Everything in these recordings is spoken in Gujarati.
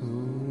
through.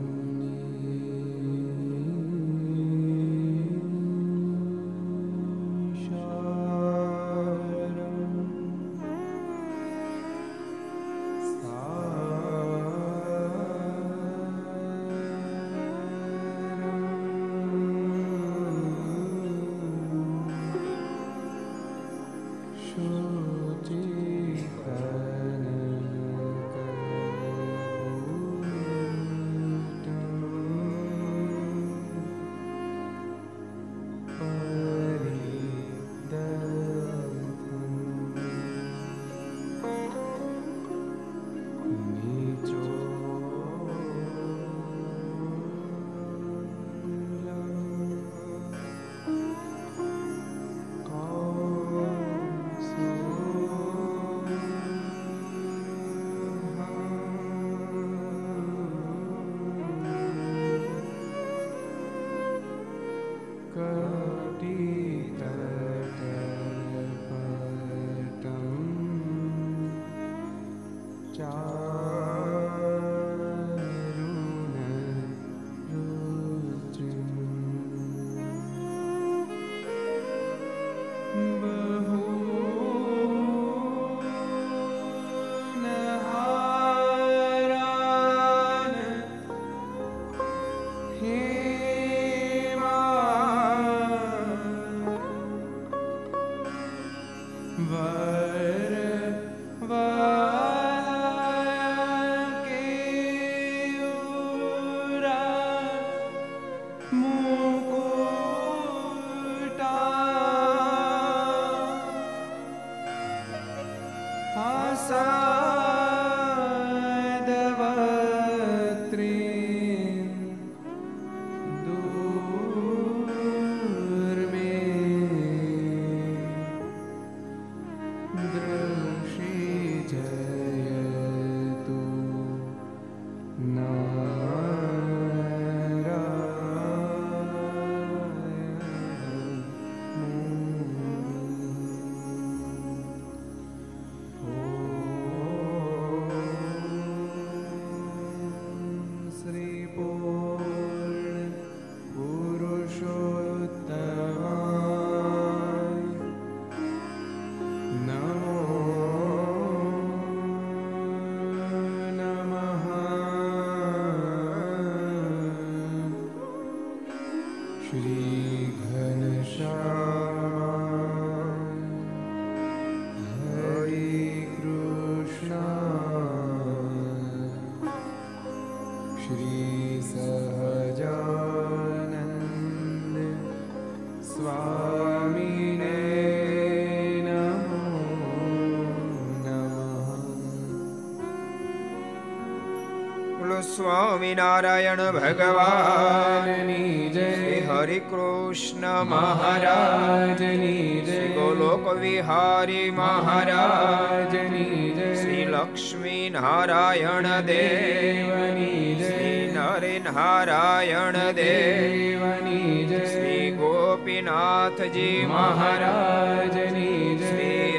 સ્વામિનારાયણ ભગવાનની જય। હરિ કૃષ્ણ મહારાજની જય। ગોલોક વિહારી મહારાજની જય। શ્રી લક્ષ્મી નારાયણ દેવની જય। નરે નારાયણ દેવની જય। શ્રી ગોપીનાથજી મહારાજની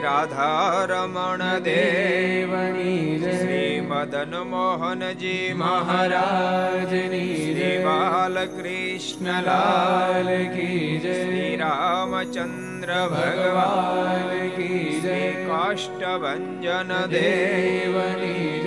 શ્રી રાધારમણ દેવની શ્રી મદન મોહનજી મહારાજની શ્રી બાલકૃષ્ણ લાલ કી જય શ્રી રામચંદ્ર ભગવાન કી જય કાષ્ટભન દેવની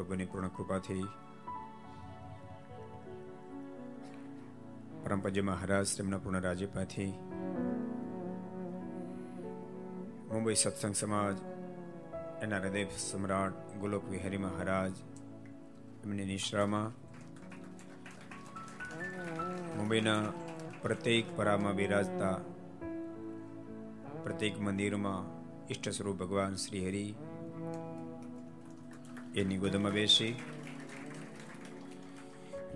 પ્રભુની પૂર્ણ કૃપાથી. પરમપજ્ય મહારાજ, તેમના પૂર્ણ રાજીપાથી મુંબઈ સત્સંગ સમાજ, એના હૃદય સમ્રાટ ગોલોક વિહારી મહારાજ, એમની નિશ્રામાં મુંબઈના પ્રત્યેક પરામાં બિરાજતા, પ્રત્યેક મંદિરમાં ઈષ્ટ સ્વરૂપ ભગવાન શ્રી હરિ એની ગોદમાં બેસી.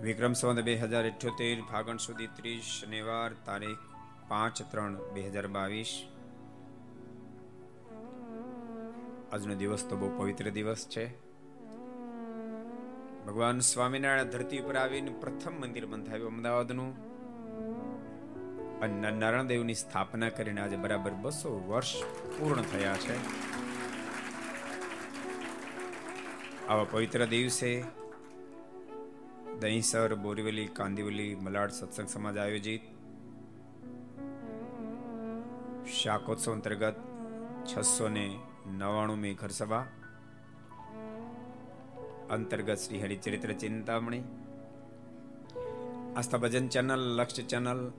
વિક્રમ સંવત બે હજાર અઠ્યોતેર ફાગણ સુધી ત્રીસ શનિવાર, તારીખ પાંચ ત્રણ બે હજાર બાવીસ. આજનો દિવસ તો બહુ પવિત્ર દિવસ છે. ભગવાન સ્વામિનારાયણ ધરતી ઉપર આવીને પ્રથમ મંદિર બંધાવ્યું અમદાવાદનું. અને નારાયણ દેવની સ્થાપના કરીને આજે બરાબર બસો વર્ષ પૂર્ણ થયા છે. આવા પવિત્ર દિવસે દહીંસર, બોરીવલી, કાંદીવલી, મલાડ સત્સંગ સમાજ આયોજિત. શાકોત્સવ અંતર્ગત છસો ને નવાણુંમી ઘર સભા અંતર્ગત શ્રી હરિચરિત્ર ચિંતામણી. આસ્થા ભજન ચેનલ લક્ષ્ય ચેનલ,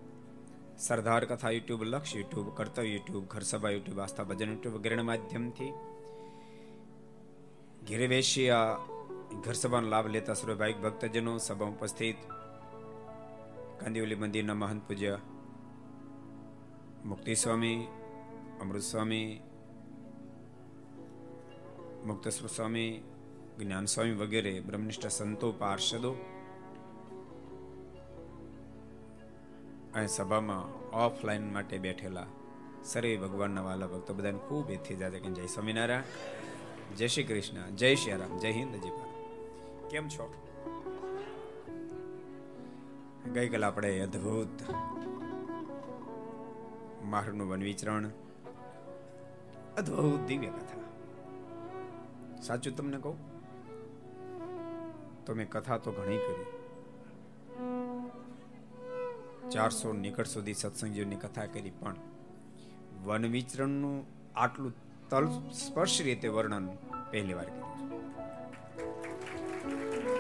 સરદાર કથા YouTube, Lakshya YouTube, Kartavya YouTube ઘર સભા યુટ્યુબ, આસ્થા ભજન યુટ્યુબ વગેરેના માધ્યમથી ઘેરે બેસી આ ઘર સભાનો લાભ લેતા સર્વભાવિક ભક્તજનો સભા ઉપસ્થિત. કાંદીવલી મંદિરના મહંત પૂજ્ય મુક્તિ સ્વામી અમૃત સ્વામી મુક્તેશ્વર સ્વામી જ્ઞાન સ્વામી વગેરે બ્રહ્મનિષ્ઠ સંતો, પાર્ષદો અહીં સભામાં ઓફલાઈન માટે બેઠેલા. સર્વે ભગવાનના વાલા ભક્તો બધાને ખૂબ એથી જાતે જય સ્વામિનારાયણ. જય શ્રી કૃષ્ણ, જય શ્રી રામ, જય હિન્દ, જય ભારત. કેમ છો? ગઈકાલ આપણે અદ્ભુત માહરનું વન વિચરણ, અદ્ભુત દિવ્ય કથા. સાચું તમને કહું? તો મેં કથા તો ઘણી કરી. ચારસો નિકટ સુધી સત્સંગીઓની કથા કરી, પણ વન વિચરણનું આટલું સ્પર્શ રીતે વર્ણન પહેલી વાર કર્યું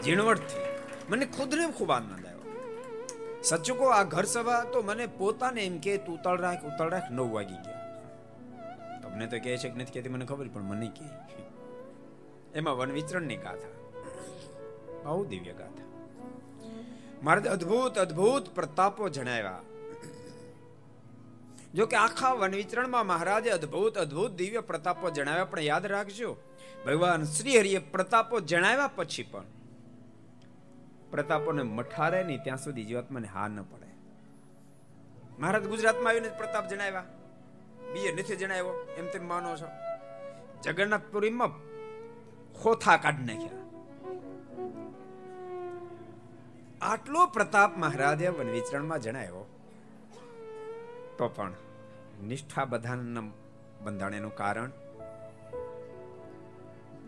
ઝીણવટથી મને ખુદને ખૂબ આનંદ આવ્યો. સચુકો આ ઘર સભા તો મને પોતાને એમ કે તું ઉતળ રાખ ઉતળ રાખ, નવ વાગી ગયા. તમને તો કહે છે કે નથી કહેતી, મને ખબર, પણ મને કહે એમાં વન વિચરણની ગાથા, બહુ દિવ્ય ગાથા. મારે અદ્ભુત અદ્ભુત પ્રતાપો જણાવ્યા. જો કે આખા વન વિચરણમાં મહારાજે અદ્ભુત અદ્ભુત દિવ્ય પ્રતાપો જણાવ્યા પણ યાદ રાખજો, ભગવાન શ્રી હરિએ પ્રતાપો જણાવ્યા પછી પણ પ્રતાપોને મઠારે નહીં, ત્યાં સુધી જીવાત્માને હા ન પડે. મહારાજ ગુજરાતમાં આવીને પ્રતાપ જણાવ્યા. બીજે નથી જણાવ્યો, એમ તેમ માનો છો. જગન્નાથપુરીમાં ખોથા કાઢી નાખ્યા. આટલો પ્રતાપ મહારાજે વન વિચરણમાં જણાવ્યો, તો પણ નિષ્ઠા બધાના બંધાણેનું કારણ.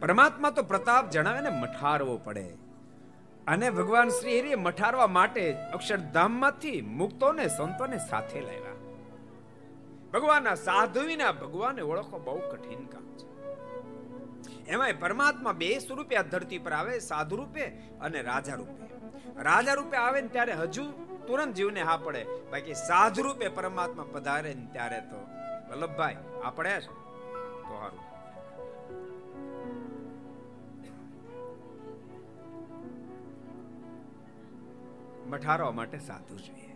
પરમાત્મા તો પ્રતાપ જણાવે ને મઠારવો પડે. અને ભગવાન શ્રી હરિએ મઠારવા માટે અક્ષરધામમાંથી મુક્તોને સંતોને સાથે લાવ્યા. ભગવાનના સાધુવીના ભગવાનને ઓળખો બહુ કઠિન કામ છે. એમાંય પરમાત્મા બે સ્વરૂપે આ ધરતી પર આવે સાધુ રૂપે અને રાજા રૂપે રાજા રૂપે આવે ને ત્યારે હજુ તુરંત જીવને હા પડે. બાકી સાધુ રૂપે પરમાત્મા પધારે ને ત્યારે તો વલ્લભભાઈ, આપણે છે તો સારું મઠારવા માટે સાધુ જોઈએ.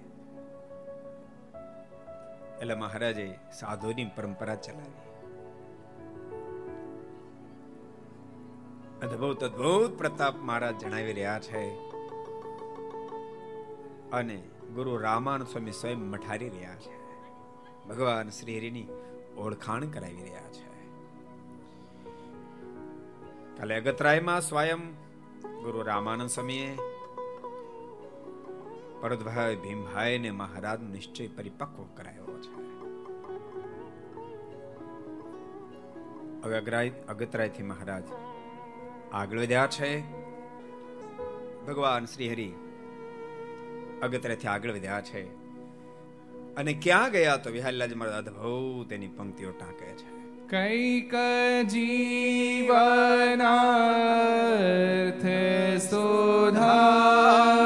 એટલે મહારાજે સાધુની પરંપરા ચલાવી. અદભુત અદભુત પ્રતાપ મહારાજ જણાવી રહ્યા છે. અને ગુરુ રામાન સ્વામી સ્વયં મઠારી રહ્યા છે. ભગવાન શ્રી હરિની ઓળખાણ કરાવી રહ્યા છે. કાલે અગતરાયમાં સ્વયં ગુરુ રામાનંદ સ્વામીએ ભરતભાઈ ભીમભાઈ ને મહારાજ નિશ્ચય પરિપક્વ કરાયો છે. હવે અગ્રાય, અગતરાયથી મહારાજ આગળ વધ્યા છે. ભગવાન શ્રી હરિ અગત્યથી આગળ વધ્યા છે. અને ક્યાં ગયા તો વિહારલાજ મહારાજ અદભુત એની પંક્તિઓ ટાંકે છે. કૈક જીવનાર્થ સુધાર્યા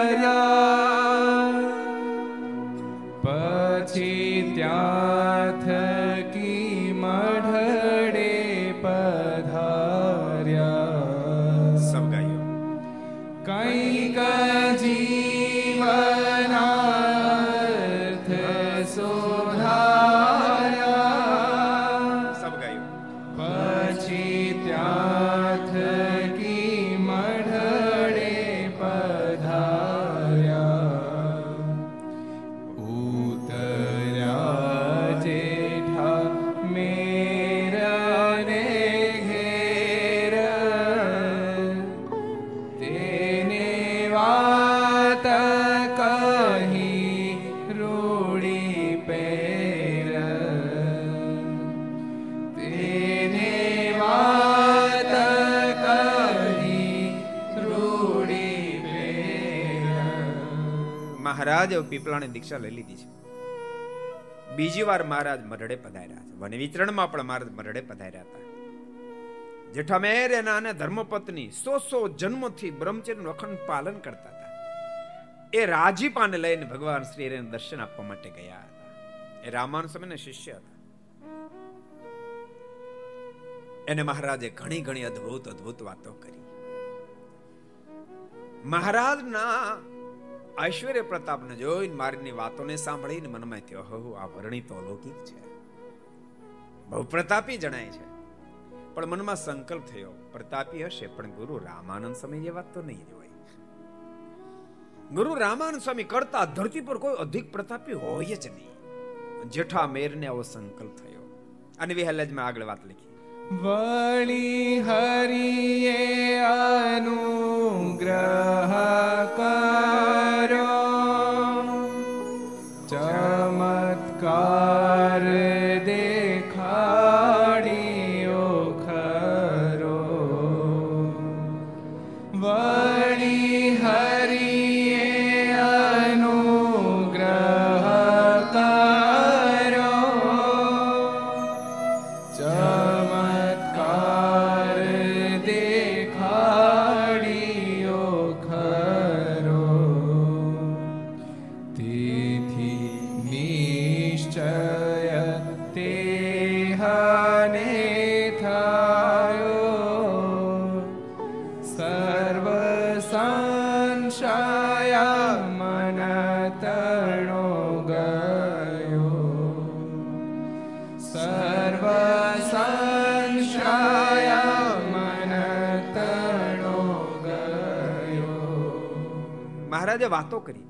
પીપળાની દીક્ષા લઈ લીધી છે. બીજી વાર મહારાજ મરડે પધાર્યા છે. વન વિચરણમાં પણ મહારાજ મરડે પધાર્યા હતા. જેઠામેર એના અને ધર્મપત્ની સો સો જન્મથી બ્રહ્મચર્યનું અખંડ પાલન કરતા હતા. એ રાજીપાને લઈને ભગવાન શ્રી હરિને દર્શન આપવા માટે ગયા હતા. એ રામાન સમયના શિષ્ય હતા. એને મહારાજે ઘણી ઘણી અદ્ભુત અદ્ભુત વાતો કરી. મહારાજના ઐશ્વર્ય પ્રતાપને જોઈને મારીની વાતોને સાંભળીને મનમાં થયો, હો આ વર્ણિ તો અલૌકિક છે. બહુ પ્રતાપી જણાય છે. પણ મનમાં સંકલ્પ થયો, પ્રતાપી હશે, પણ ગુરુ રામાનંદ સ્વામી જે વાત તો નહીં હોય. ગુરુ રામાનંદ સ્વામી કરતા ધરતી પર કોઈ અધિક પ્રતાપી હોય જ નહીં. જેઠા મેરને આવો સંકલ્પ થયો. અને વિહલજમાં આગળ વાત લખી. વળી હરિયે અનુગ્રહ કરો મહારાજે વાતો કરી.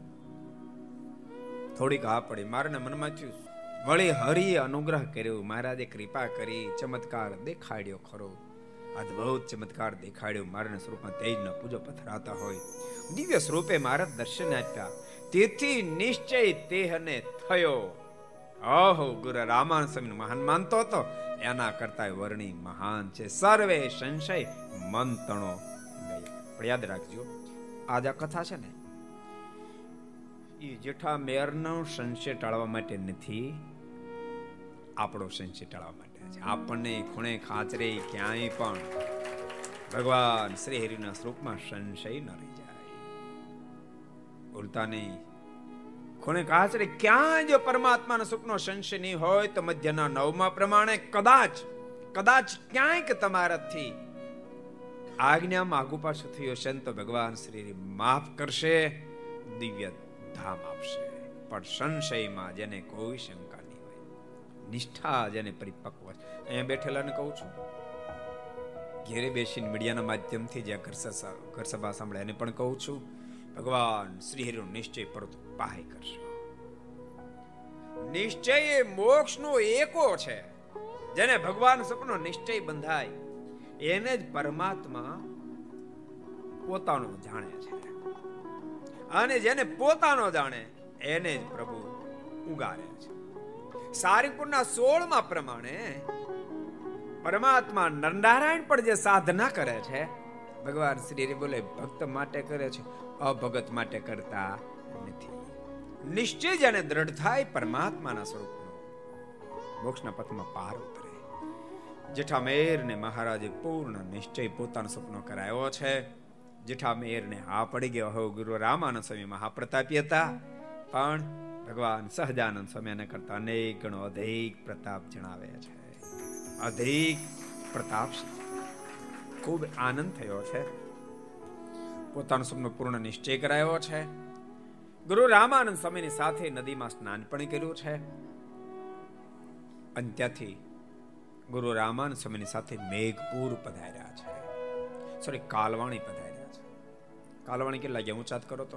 થોડીક હા પડી. મારાને મનમાં થયું, વળી હરિએ અનુગ્રહ કર્યો. મહારાજે કૃપા કરી ચમત્કાર દેખાડ્યો ખરો. અદ્ભુત ચમત્કાર દેખાડ્યો. મારાના સ્વરૂપમાં તેજનો પૂજો પથરાતા હોય. દિવ્ય સ્વરૂપે મારા દર્શન આપ્યા. તેથી નિશ્ચય તેહને થયો. અહો ગુરુ રામાન સ્વામી મહાન માનતો હતો. એના કરતા વર્ણી મહાન છે. સર્વે સંશય મંતણો. તણો પણ યાદ રાખજો, આજ આ કથા છે ને એ જેઠા મેરનો સંશય ટાળવા માટે નથી, આપણો સંશય ટાળવા માટે છે. આપણને ખૂણે ખાચરે ક્યાંય પણ ભગવાન શ્રી હરિના સ્વરૂપમાં સંશય ન રહી જાય. નહીં ખૂણે કાચરે ક્યાં જો પરમાત્માના સુખનો સંશય નહીં હોય તો મધ્યના નવમા પ્રમાણે કદાચ કદાચ ક્યાંક તમારાથી આજ્ઞામાં આગુ પાછું થયું હશે તો ભગવાન શ્રી માફ કરશે. દિવ્ય ધામ આપશે. પણ સંશયમાં જેને કોઈ શંકા નહીં હોય. નિષ્ઠા જેને પરિપક્વ અહીંયા બેઠેલાને કહું છું. ઘેરે બેસીને મીડિયાના માધ્યમથી જે ઘર સભા સાંભળે એને પણ કહું છું, ભગવાન શ્રી હરિનો નિશ્ચય પરતો પાહી કરશો. નિશ્ચય એ મોક્ષનો એકો છે. જેને ભગવાન સપનો નિશ્ચય બંધાય, એને જ પરમાત્મા પોતાનો જાણે છે. અને જેને પોતાનો જાણે, એને જ પ્રભુ ઉગારે છે. સારીપુરના સોળમાં પ્રમાણે પરમાત્મા નરનારાયણ પણ જે સાધના કરે છે, ભગવાન શ્રી બોલે, ભક્ત માટે કરે છે, અભગત માટે કરતા નથી. નિશ્ચય જેને દ્રઢ થાય પરમાત્માના સ્વરૂપનો. મોક્ષના પથમાં પાર ઉતરે. જેઠામેર ને મહારાજે પૂર્ણ નિશ્ચય પોતાનો સપનો કરાયો છે. જેઠામેર મેરને હા પડી ગયો. હવે ગુરુ રામાનંદ સ્વામી મહાપ્રતાપી હતા. પણ ભગવાન સહજાનંદ સ્વામી કરતા અનેક ગણો અધિક પ્રતાપ જણાવે છે. અધિક પ્રતાપ ખૂબ આનંદ થયો છે. પોતાનો સપનો પૂર્ણ નિશ્ચય કરાયો છે. ગુરુ રામાનંદ સ્વામીની સાથે નદીમાં સ્નાન પણ કર્યું છે. અને ત્યાંથી ગુરુ રામાનંદ સ્વામીની સાથે મેઘપુર પધાર્યા છે. સોરી કાલવાણી પધાર્યા કાલવાણી કેટલા ગયા? ઊંચાત કરો તો?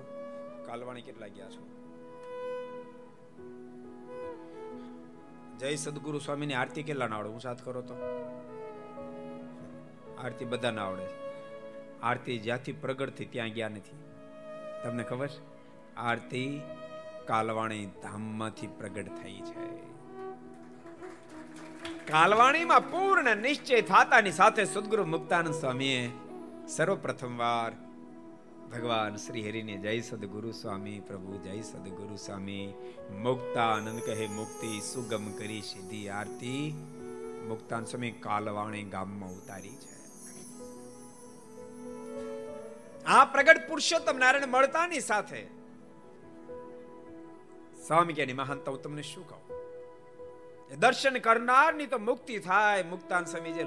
કાલવાણી કેટલા ગયા છો? જય સદગુરુ સ્વામીની આરતી કેટલા ના આવડે? ઊંચાત કરો તો? આરતી બધા ના આવડે. આરતી જ્યાંથી પ્રગટ થઈ ત્યાં ગયા નથી. તમને ખબર? છે આરતી કાલવાણી ધામમાંથી પ્રગટ થઈ છે. કાલવાણીમાં પૂર્ણ નિશ્ચય થાતાની સાથે સદગુરુ મુક્તાનંદ સ્વામીએ સર્વપ્રથમ વાર ભગવાન શ્રી હરિને જય સદગુરુ સ્વામી, પ્રભુ જય સદગુરુ સ્વામી. મુક્તાનંદ કહે, મુક્તિ સુગમ કરી સીધી આરતી. મુક્તાન સ્વામી કાલવાણી ગામમાં ઉતારી છે. આ પ્રગટ પુરુષોત્તમ નારાયણ મળતાની સાથે સ્વામી કે મહાનતા હું તમને શું કહું? દર્શન કરનારની તો મુક્તિ થાય. મુક્તાન સ્વામી જે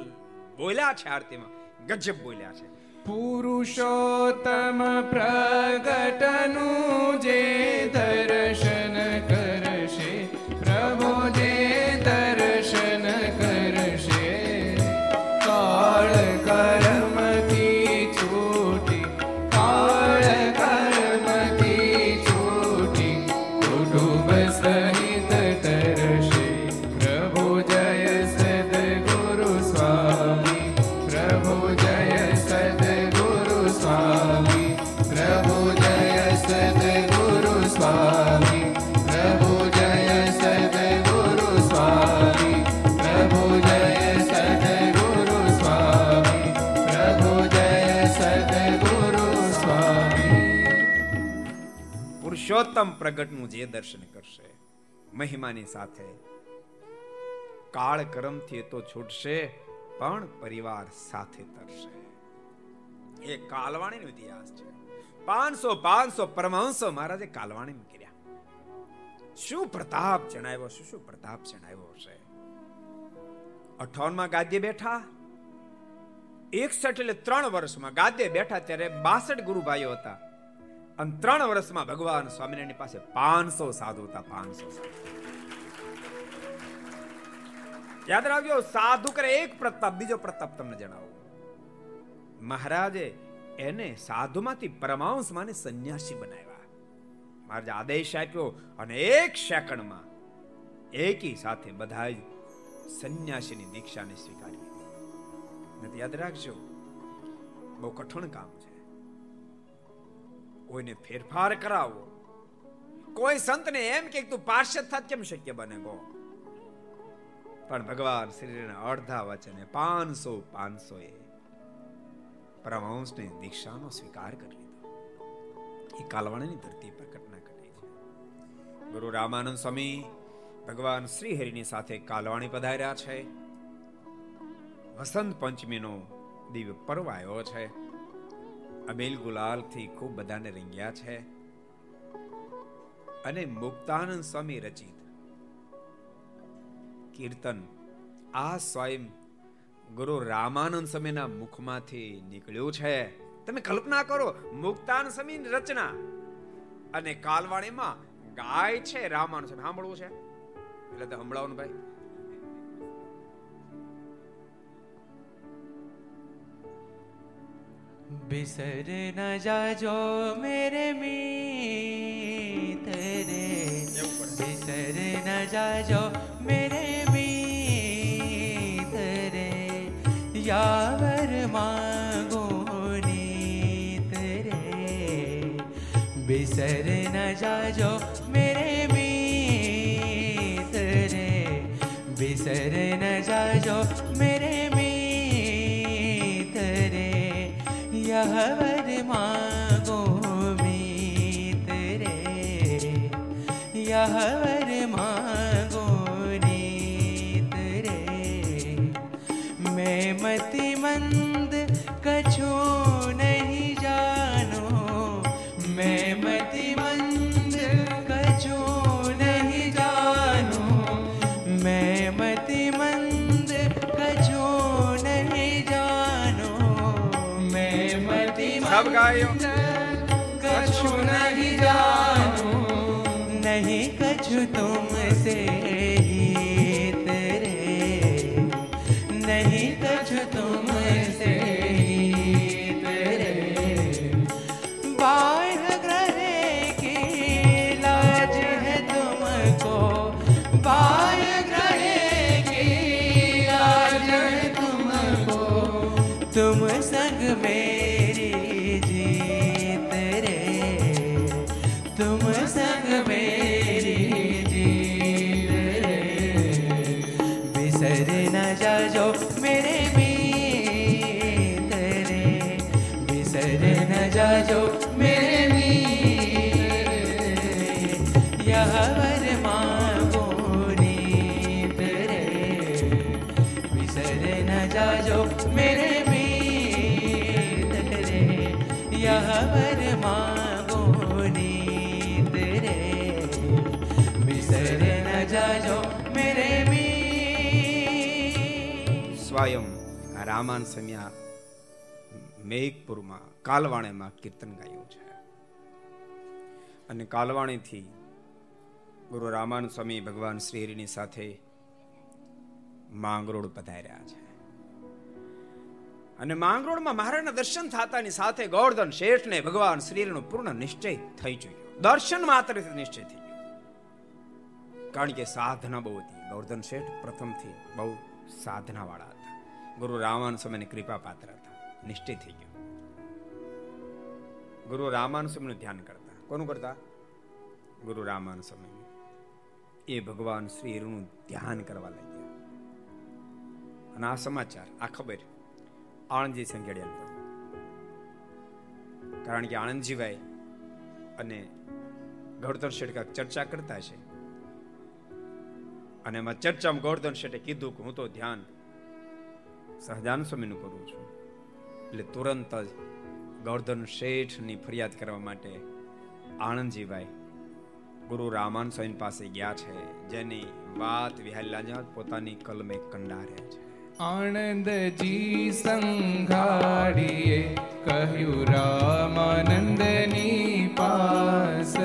બોલ્યા છે આરતીમાં, ગજબ બોલ્યા છે. પુરુષોત્તમ પ્રગટનું જે દર્શન પુરુષોત્તમ પ્રગટનું જે દર્શન કરશે, મહિમાની સાથે. કાળ કરમથી તો છૂટશે, પણ પરિવાર સાથે તરશે. એ કાલવાણીનો ઇતિહાસ છે. પાંચસો પાંચસો પરમહંસો મહારાજે કાલવાણી કર્યા. શું પ્રતાપ જણાવ્યો શું શું પ્રતાપ જણાવ્યો છે અઠાવનમાં ગાદ્ય બેઠા. એકસઠ એટલે ત્રણ વર્ષમાં ગાદ્ય બેઠા ત્યારે બાસઠ ગુરુભાઈઓ હતા. અને ત્રણ વર્ષમાં ભગવાન સ્વામિનારાયણ પાસે પાંચસો સાધુ હતા, પાંચસો યાદ રાખજો, સાધુ કરે એક પ્રતાપ, બીજો પ્રતાપ તમને જણાવો. મહારાજે એને સાધુમાંથી પરમાંશ માને સંન્યાસી બનાવ્યા. મહારાજે આદેશ આપ્યો અને એક સેકન્ડમાં એકી સાથે બધા જ સંન્યાસીની દીક્ષાને સ્વીકારી નથી યાદ રાખજો? બહુ કઠણ કામ કોઈને ફેરફાર કરાવો. કોઈ સંતને એમ કે તું પાર્ષદ થાત કેમ શક્ય બને ગો પણ ભગવાન શ્રીના અડધા વચને પાંચસો પાંચસો એ પરમહંસની દીક્ષાનો સ્વીકાર કરી લીધો. એ કાલવાણીની ધરતી પર ઘટના ઘટી છે. ગુરુ રામાનંદ સ્વામી ભગવાન શ્રી હરિની સાથે કાલવાણી પધાર્યા છે. વસંત પંચમીનો દિવ્ય પર્વ આવ્યો છે. અબેલ ગુલાલથી ખૂબ બધાને રંગ્યા છે. અને મુક્તાનંદ સ્વામી રચિત. કીર્તન. આ સ્વયં ગુરુ રામાનંદ સ્વામીના મુખમાંથી નીકળ્યું છે. તમે કલ્પના કરો મુક્તાન સ્વામીની રચના. અને કાલવાણીમાં ગાય છે રામાનંદ સ્વામી. સાંભળવું છે? એટલે તો સંભળાવો ભાઈ. बिसर न जाजो मेरे मीत रे बिसर न जाजो मेरे मीत रे यावर मांगो नीत रे बिसर न जाजो मेरे मीत रे बिसर न जाजो मेरे यह वर मांगो मीत रे यह वर मांगो नीत रे मैं मति मंद कछु नहीं રામાન સમ્યા મેઘપુરમાં કાલવાણીમાં કીર્તન ગાયું છે. અને કાલવાણીથી ગુરુ રામાન સ્વામી ભગવાન શ્રીની સાથે માંગરોળ પધાર્યા છે. અને માંગરોળમાં મહારાજના દર્શન થતાની સાથે ગોવર્ધન શેઠને ભગવાન શ્રીનો પૂર્ણ નિશ્ચય થઈ ચુક્યો. દર્શન માત્ર નિશ્ચય થઈ ગયો. કારણ કે સાધના બહુ હતી. ગોવર્ધન શેઠ પ્રથમથી બહુ સાધના વાળા ગુરુ રામાનુ સ્વામીની કૃપા પાત્ર હતા. નિશ્ચય થઈ ગયો. ગુરુ રામાનુ સ્વામીનું ધ્યાન કરતા. કોનું કરતા? ગુરુ રામાનુ સમય એ ભગવાન શ્રી નું ધ્યાન કરવા લાગ્યા. અને આ સમાચાર આ ખબર આણંદજી સંઘેડિયા કારણ કે આણંદજીભાઈ અને ગૌરધન શેઠ ચર્ચા કરતા છે અને એમાં ચર્ચામાં ગૌરધન શેઠે કીધું કે હું તો ધ્યાન સહજાન સ્વામીનું કરું છું. એટલે તુરંત જ ગોવર્ધન શેઠની ફરિયાદ કરવા માટે આણંદજીભાઈ ગુરુ રામાન સ્વામી પાસે ગયા છે. જેની વાત વિહાલાજા પોતાની કલમે કંડારે છે. આણંદજી સંઘાડીએ કહ્યું, રામાનંદની પાસ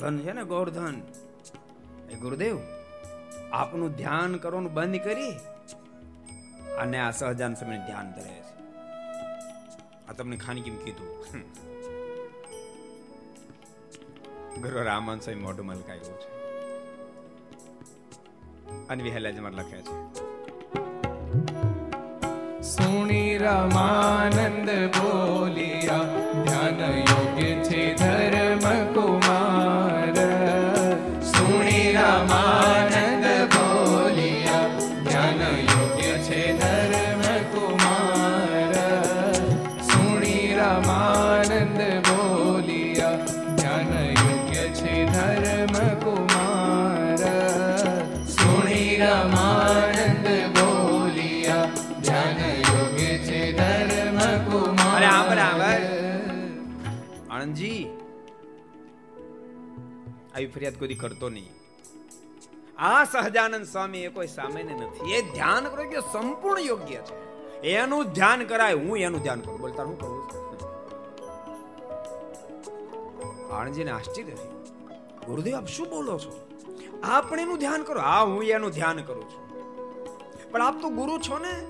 ગોરધન છે ને ગોરધન એ ગુરુદેવ, આપનું ધ્યાન કરવાનું બંધ કરી અને આ સહજાન સમય ધ્યાન ધરે છે. આ તમને ખાની કીધું. ગુરુ રામન સ્વામી મોઢું મલકાયું છે. અને વિહેલા જમાર લખે છે. સુણી રામાનંદ બોલિયા, ધ્યાન યોગ્ય છે ધર્મ આવી ફરિયાદ કોઈ કરતો નહીં. આ સહજાનંદ સ્વામી એ કોઈ સામાન્ય નથી. એ ધ્યાન કરો કે સંપૂર્ણ યોગ્ય છે. એનું ધ્યાન કરાય, હું એનું ધ્યાન કરું. બોલતા હું કહું આણજીને આશ્ચર્ય થયું. ગુરુદેવ, આપ શું બોલો છો? આપણે એનું ધ્યાન કરો. હા, હું એનું ધ્યાન કરું છું. પણ આપ તો ગુરુ છો ને?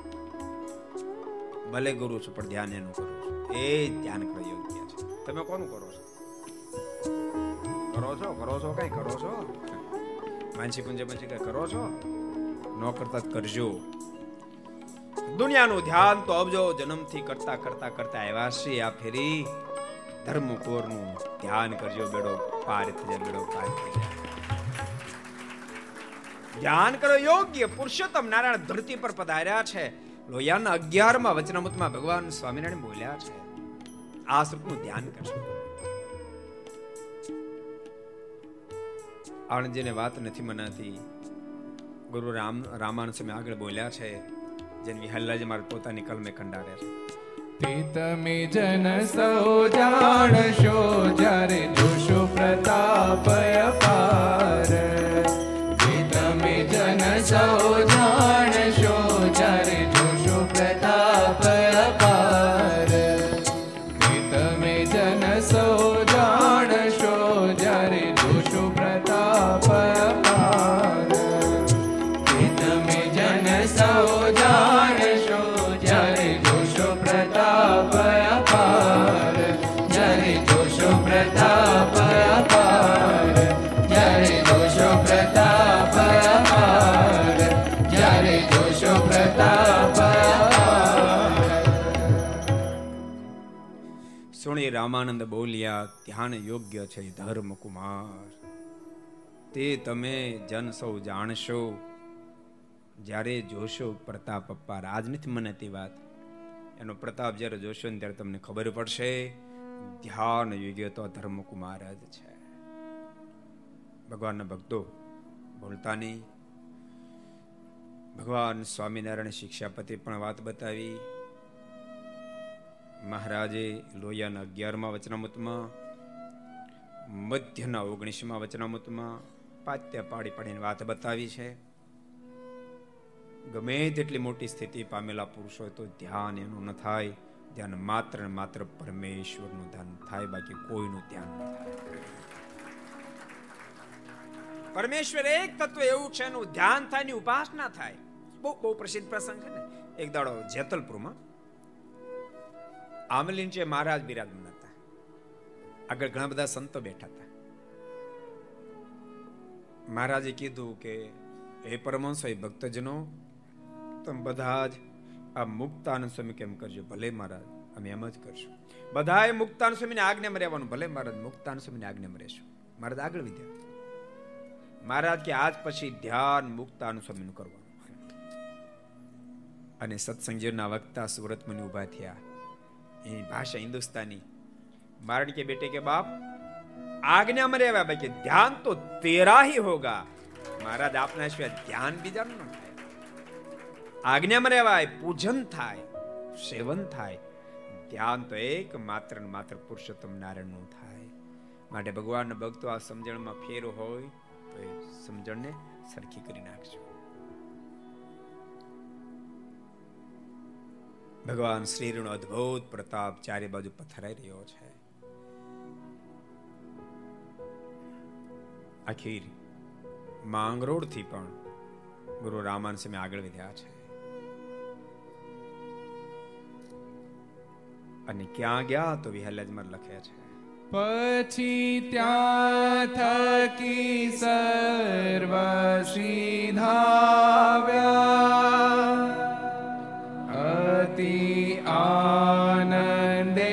ભલે ગુરુ છો, પણ ધ્યાન એનું કરું છું. એ ધ્યાન કરવા યોગ્ય છે. તમે કોનું કરો? કરો છો? કરો છો કઈ? કરો છો? માનસી પુંજે પછી કઈ કરો છો? ન કરજો. દુનિયાનું ધ્યાન તો અબજો જન્મથી કરતા કરતા કરતા આવ્યા છે. આ ફેરી ધર્મ કોરનું ધ્યાન કરજો બેડો. પાર થઈ જાય બેડો, પાર થઈ જાય. ધ્યાન કરો યોગ્ય પુરુષોત્તમ નારાયણ ધરતી પર પધાર્યા છે. લોહિયાના અગિયારમાં વચનામૃતમાં ભગવાન સ્વામિનારાયણ બોલ્યા છે. આ સ્વરૂપનું ધ્યાન કરશો આણંદજીને વાત નથી મનાતી. ગુરુ રામ રામાનુ સમય આગળ બોલ્યા છે, જેને વિહલ્લાજી મારે પોતાની કલમે કંડારે છે. તે તમે જન સૌ જાણશો, જ્યારે જોશો પ્રત્યક્ષ રામાનંદ બોલ્યા, ધ્યાન યોગ્ય છે ધર્મ કુમાર. તે તમે જન સૌ જાણશો. જ્યારે જોશો પ્રતાપ પપ્પા રાજ નથી મને તે વાત. એનો પ્રતાપ જ્યારે જોશો ને ત્યારે તમને ખબર પડશે, ધ્યાન યોગ્ય તો ધર્મકુમાર જ છે. ભગવાનના ભક્તો, બોલતા નહીં. ભગવાન સ્વામિનારાયણ શિક્ષાપતિ પણ વાત બતાવી. મહારાજે લોહિયાના અગિયારમાં વચનામૃતમાં, મધ્યના ઓગણીસમાં વચનામૃતમાં પાત્ય પાડી પાડીને વાત બતાવી છે. ગમે તેટલી મોટી સ્થિતિ પામેલા પુરુષો તો ધ્યાન એનું ન થાય. ધ્યાન માત્ર ને માત્ર પરમેશ્વરનું ધ્યાન થાય, બાકી કોઈનું ધ્યાન ન થાય. પરમેશ્વર એક તત્વ એવું છે, એનું ધ્યાન થાયની ઉપાસના થાય. બહુ બહુ પ્રસિદ્ધ પ્રસંગ છે ને. એક દાડો જેતલપુરમાં આમલીન છે મહારાજ બિરાજમાન હતા. આગળ ઘણા બધા સંતો બેઠા હતા. મહારાજે કીધું કે, હે પરમહંસ, હે ભક્તજનો, તમે બધા જ આ મુક્તાનંદ સ્વામી કેમ કરજો? ભલે મહારાજ, અમે એમ જ કરશું. બધાએ મુક્તાન સ્વામીને આજ્ઞામાં રહેવાનું. ભલે મહારાજ મુક્તાન સ્વામીને આજ્ઞામાં રહેશું. મહારાજ આગળ વિદ્યા મહારાજ કે, આજ પછી ધ્યાન મુક્તાન સ્વામીનું કરવાનું. અને સત્સંગીના વક્તા સુરતમાં ઊભા થયા. એની ભાષા હિન્દુસ્તાની. મારણ કે બેટે કે બાપ આજ્ञा में ભાઈ કે ધ્યાન તો તેરા હી હોગા. મહારાજ, આપના સિવાય ધ્યાન બીજા ન થાય. આજ્ઞા માં રહેવાય પૂજન થાય, સેવન થાય. ધ્યાન તો એક માત્ર ને માત્ર પુરુષોત્તમ નારાયણનું થાય. માટે ભગવાનના ભક્તો આ સમજણમાં ફેર હોય તો એ સમજણને સરખી કરી નાખજો. ભગવાન શ્રીનો અદ્ભુત પ્રતાપ ચારે બાજુ પથરાઈ રહ્યો છે. આખીર માંગરોળથી પણ ગુરુ રામાન સમય આગળ વધ્યા છે. અને ક્યાં ગયા તો વિહલજમાં લખે છે. પછી ત્યાં થકી સર્વ સીધાવ્યા અતિ આનંદે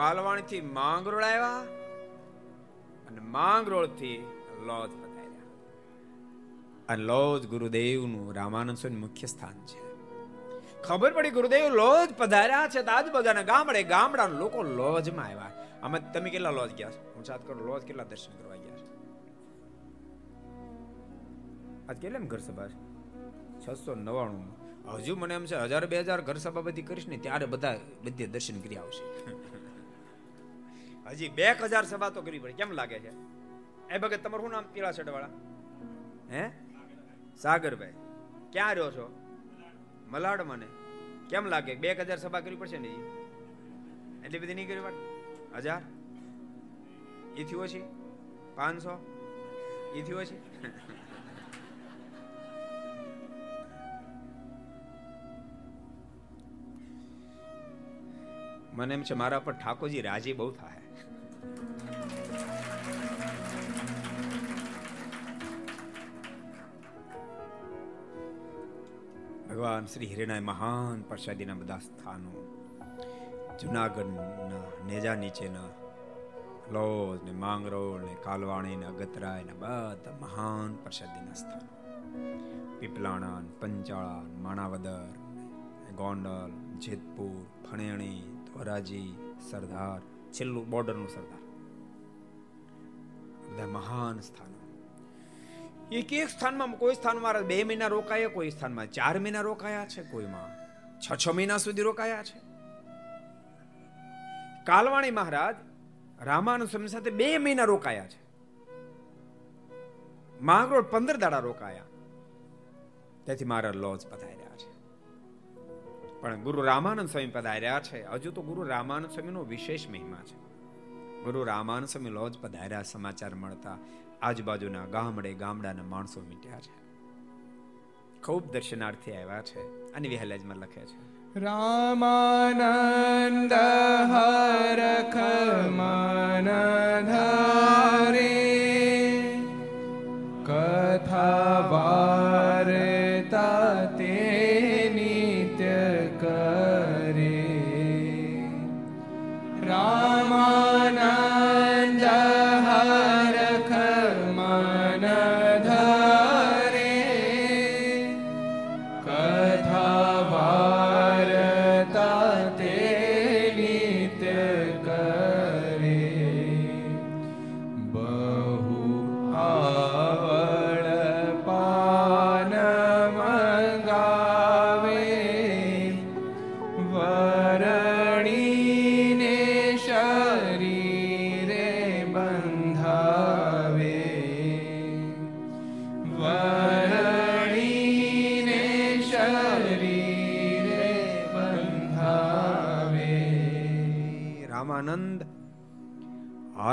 કાલવાણી થી માંગરોળ આવ્યા અને માંગરોળથી લોજ પધાર્યા અને લોજ ગુરુદેવનું રામાનંદ સ્વામી મુખ્ય સ્થાન છે. ખબર પડી ગુરુદેવ લોજ પધાર્યા છે તો આજુબાજુના ગામડે ગામડાના લોકો લોજમાં આવ્યા. આમ તમે કેટલા લોજ ગયા છો? હું સાત કરો, લોજ કેટલા દર્શન કરવા ગયા છો? આજ કેટલા ઘર સભા છસો નવાણું હજુ મને એમ છે હજાર બે હજાર ઘર સભા બધી કરીશ ને ત્યારે બધા બધે દર્શન કરી આવશે. હજી બે હજાર સભા તો કરી પડે. કેમ લાગે છે? એ ભગત તમારું શું નામ? પીળા શર્ટવાળા હે? સાગરભાઈ. ક્યાં રહ્યો છો? મલાડ મને કેમ લાગે? બે હજાર સભા કરવી પડશે ને એટલી બધી નહીં કરવી પડે? હજાર? એથી ઓછી પાંચસો? એથી ઓછી મને એમ છે, મારા પર ઠાકોરજી રાજી બહુ થાય. ભગવાન શ્રી હિરણાય મહાન પ્રસાદીના બધા સ્થાનો, જુનાગઢના નેજા નીચેના લોજ ને માંગરોળ ને કાલવાણી ને અગતરાય ને બધા મહાન પ્રસાદીના સ્થાનો. પીપલાણા પંચાળા માણાવદર ગોંડલ, જેતપુર, ફણેણી, ધોરાજી, સરદાર, છેલ્લું બોર્ડરનું સરદાર. બધા મહાન સ્થાનો. એક એક સ્થાનમાં કોઈ સ્થાનમાં બે મહિના રોકાયા, કોઈ સ્થાનમાં ચાર મહિના રોકાયા છે, કોઈમાં છ છ મહિના સુધી રોકાયા છે. કાલવાણી મહારાજ રામાનુ સ્વામી સાથે બે મહિના રોકાયા છે. માંગરોળ પંદર દાડા રોકાયા. તેથી મારા લોજ પધાર્યા છે. પણ ગુરુ રામાનંદ સ્વામી પધાર્યા છે. હજુ તો ગુરુ રામાનંદ સ્વામીનો વિશેષ મહિમા છે. ગુરુ રામાનંદ સ્વામી લોજ પધાર્યા, સમાચાર મળતા આજુબાજુના ગામડે ગામડાના માણસો મીટ્યા છે. ખૂબ દર્શનાર્થી આવ્યા છે અને વિહલેજમાં લખે છે. રામાનંદ હરખ મન ધારે, કથા વાર્તા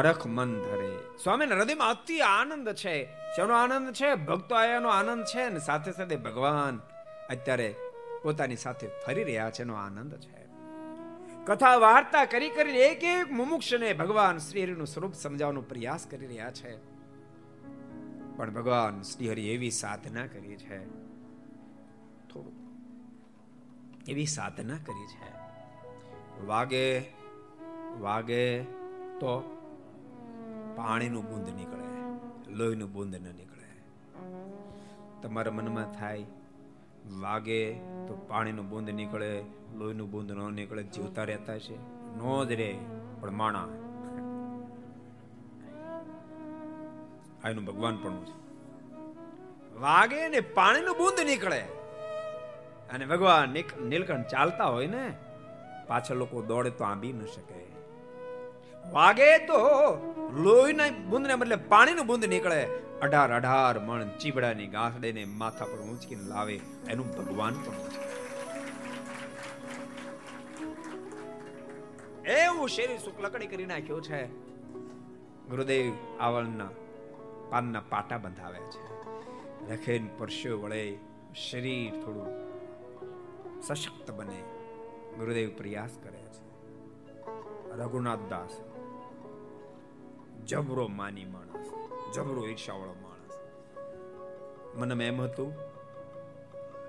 હરખ મન ધરે. સ્વામીના હૃદયમાં અતિ આનંદ છે. શેનો આનંદ છે? ભક્તો આયાનો આનંદ છે ને સાથે સાથે ભગવાન અત્યારે પોતાની સાથે ફરી રહ્યા છે એનો આનંદ છે. કથા વાર્તા કરી કરીને એક એક મુમુક્ષને ભગવાન શ્રી હરિનું સ્વરૂપ સમજાવવાનો પ્રયાસ કરી રહ્યા છે. પણ ભગવાન શ્રી હરિ એવી સાધના કરી છે. એવી સાધના કરી છે. વાગે વાગે તો પાણીનું બુંદ નીકળે, લોહીનું બુંદ ન નીકળે. તમારા મનમાં થાય, વાગે તો પાણીનું બુંદ નીકળે, લોહીનું બુંદ ન નીકળે, જીવતા રહેતા છે, નો જ રે પણ માણા. આ ભગવાન પણ છે. વાગે ને પાણીનું બુંદ નીકળે. અને ભગવાન નીલકંઠ ચાલતા હોય ને, પાછળ લોકો દોડે તો આંબી ન શકે. વાગે તો લોહીના બુંદને બદલે પાણીનું બુંદ નીકળે. અઢાર અઢાર મણ ચીબડાની ગાંસડીને માથા પર ઊંચકીને લાવે એનું ભગવાન પણ. એવું શેરી શુક્લ કડી કરી નાખ્યો છે. ગુરુદેવ આવળના પાનના પાટા બંધાવે છે. લખેન પરસ્યો વળે શરીર થોડું સશક્ત બને. ગુરુદેવ પ્રયાસ કરે છે. રઘુનાથ દાસ જબરો માની માણસ, જબરો ઈર્ષાવાળો માણસ. મને એમ હતું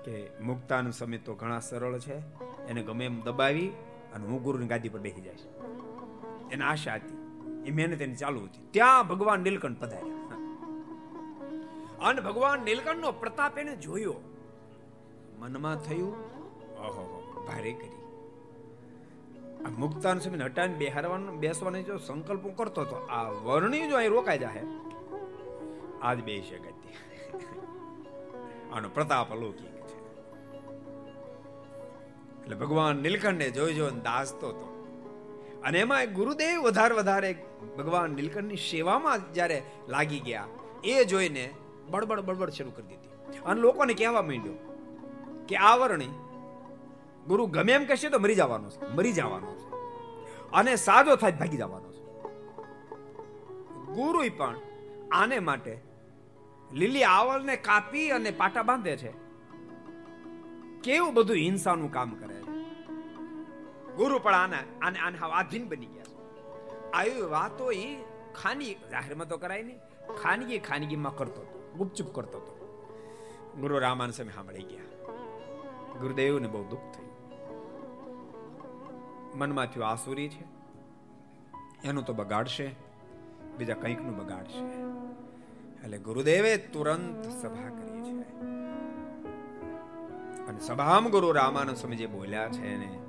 કે મુક્તાનું સમય તો ઘણા સરળ છે, એને ગમે એમ દબાવી અને હું ગુરુની ગાદી પર બેસી જાય એને આશા હતી, એ મહેનત એની ચાલુ હતી. ત્યાં ભગવાન નીલકંઠ પધાર્યા. અને ભગવાન નીલકંઠ નો પ્રતાપ એને જોયો. મનમાં થયું ઓહો ભારે કરી. મુક્તાન સમય હટાવીને બેહારવાનું, બેસવાનો જો સંકલ્પ કરતો હતો આ વર્ણી જો અહીં રોકાઈ જાય આજ બે છે ગતિ. આનો પ્રતાપ અલૌકિક છે. એટલે ભગવાન નીલકંઠને જોઈ જો દાસતો હતો અને એમાં ગુરુદેવ વધારે વધારે ભગવાન નીલકંઠની સેવામાં જ્યારે લાગી ગયા, એ જોઈને બળબડ બળબડ શરૂ કરી દીધી. અને લોકોને કહેવા માંડ્યો કે આ વર્ણી ગુરુ ગમે એમ કહેશે તો મરી જવાનો છે, મરી જવાનો છે. અને સાજો થાય ભાગી જવાનો છે. ગુરુ પણ આને માટે લીલી આવળને કાપી અને પાટા બાંધે છે. કેવું બધું હિંસાનું કામ કરે છે. ગુરુ પણ આના, આને આને આધીન બની ગયા છે. આવી વાતો એ ખાની જાહેરમાં તો કરાય નહીં, ખાનગી, ખાનગીમાં કરતો હતો, ગુપચુપ કરતો હતો. ગુરુ રામાન સામે સાંભળી ગયા. ગુરુદેવને બહુ દુઃખ થયું. મનમાં થયું આસુરી છે, એનું તો બગાડશે, બીજા કંઈકનું બગાડશે. એટલે ગુરુદેવે તુરંત સભા કરી છે. અને સભામાં ગુરુ રામાનંદ સ્વામી જે બોલ્યા છે એને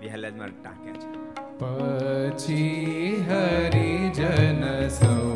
વિહલાજમાં ટાંક્યા છે. પછી હરિજન સૌને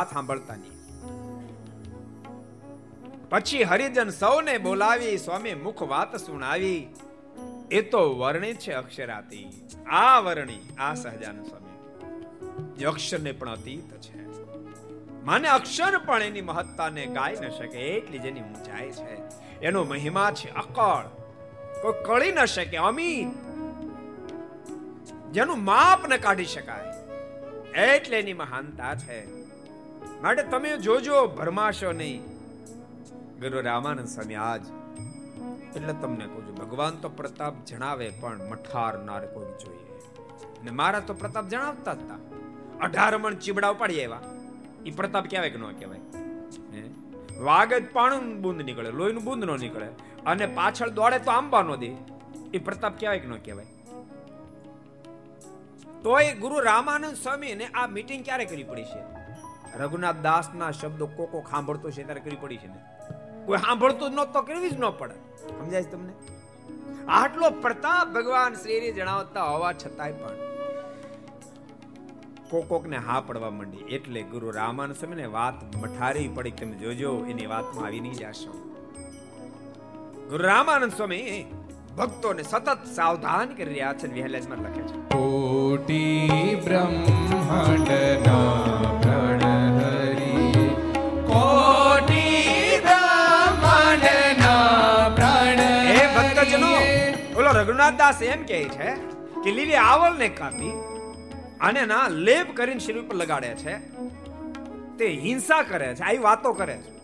વાત સાંભળતા નહીં. પછી હરિજન સૌને બોલાવી સ્વામી મુખ વાત સુણાવી. એ તો વર્ણિત છે અક્ષરાતી. આ વર્ણી, આ સહજાનંદ સ્વામી. જે અક્ષરને પણ અતીત છે. માને અક્ષર પણ એની મહત્તાને ગાઈ ન શકે, એટલી જેની ઊંચાઈ છે. એનો મહિમા છે અકળ. કોઈ કળી ન શકે, અમિત. જેનું માપ ન કાઢી શકાય, એટલે એની મહાનતા છે. માટે તમે જોજો, ભરમાશો નહીં. ગુરુ રામાનંદ સ્વામી, આજ. એટલે તમને કહું છું, ભગવાન તો પ્રતાપ જણાવે, પણ મઠારનાર કોઈ જોઈએ. ને મારા તો પ્રતાપ જણાવતા જ હતા અઢાર મણ ચીબડા ઉપાડી આવ્યા. એ પ્રતાપ કહેવાય કે ન કહેવાય? વાઘ જ પાણું બુંદ નીકળે, લોહીનું બુંદ ન નીકળે. અને પાછળ દોડે તો આંબા નો દે. એ પ્રતાપ કહેવાય કે ન કહેવાય. તોય ગુરુ રામાનંદ સ્વામી ને આ મીટિંગ ક્યારે કરવી પડી છે? રઘુનાથ દાસ ના શબ્દો કોકો સાંભળતો છે, ત્યારે કરી પડી છે ને. કોઈ સાંભળતું જ ન તો કરવી જ ન પડે. સમજાય છે તમને? આટલો પ્રતાપ ભગવાન શ્રી જણાવતા હોવા છતાંય પણ કોકોકને હા પડવા માંડી. એટલે ગુરુ રામાનંદ સમયને વાત મઠારી પડી તમે જોજો, એની વાતમાં આવી નહીં જાશો. ગુરુ રામાનંદ સ્વામી ભક્તોને સતત સાવધાન કરી રહ્યા છે વિહલેજમાં લખે છે. કોટી બ્રહ્માંડના દાસ એમ કહે છે કે લીલી આવલને કાપી અને ના લેપ કરીને શરીર ઉપર લગાડે છે. તે હિંસા કરે છે, આવી વાતો કરે છે.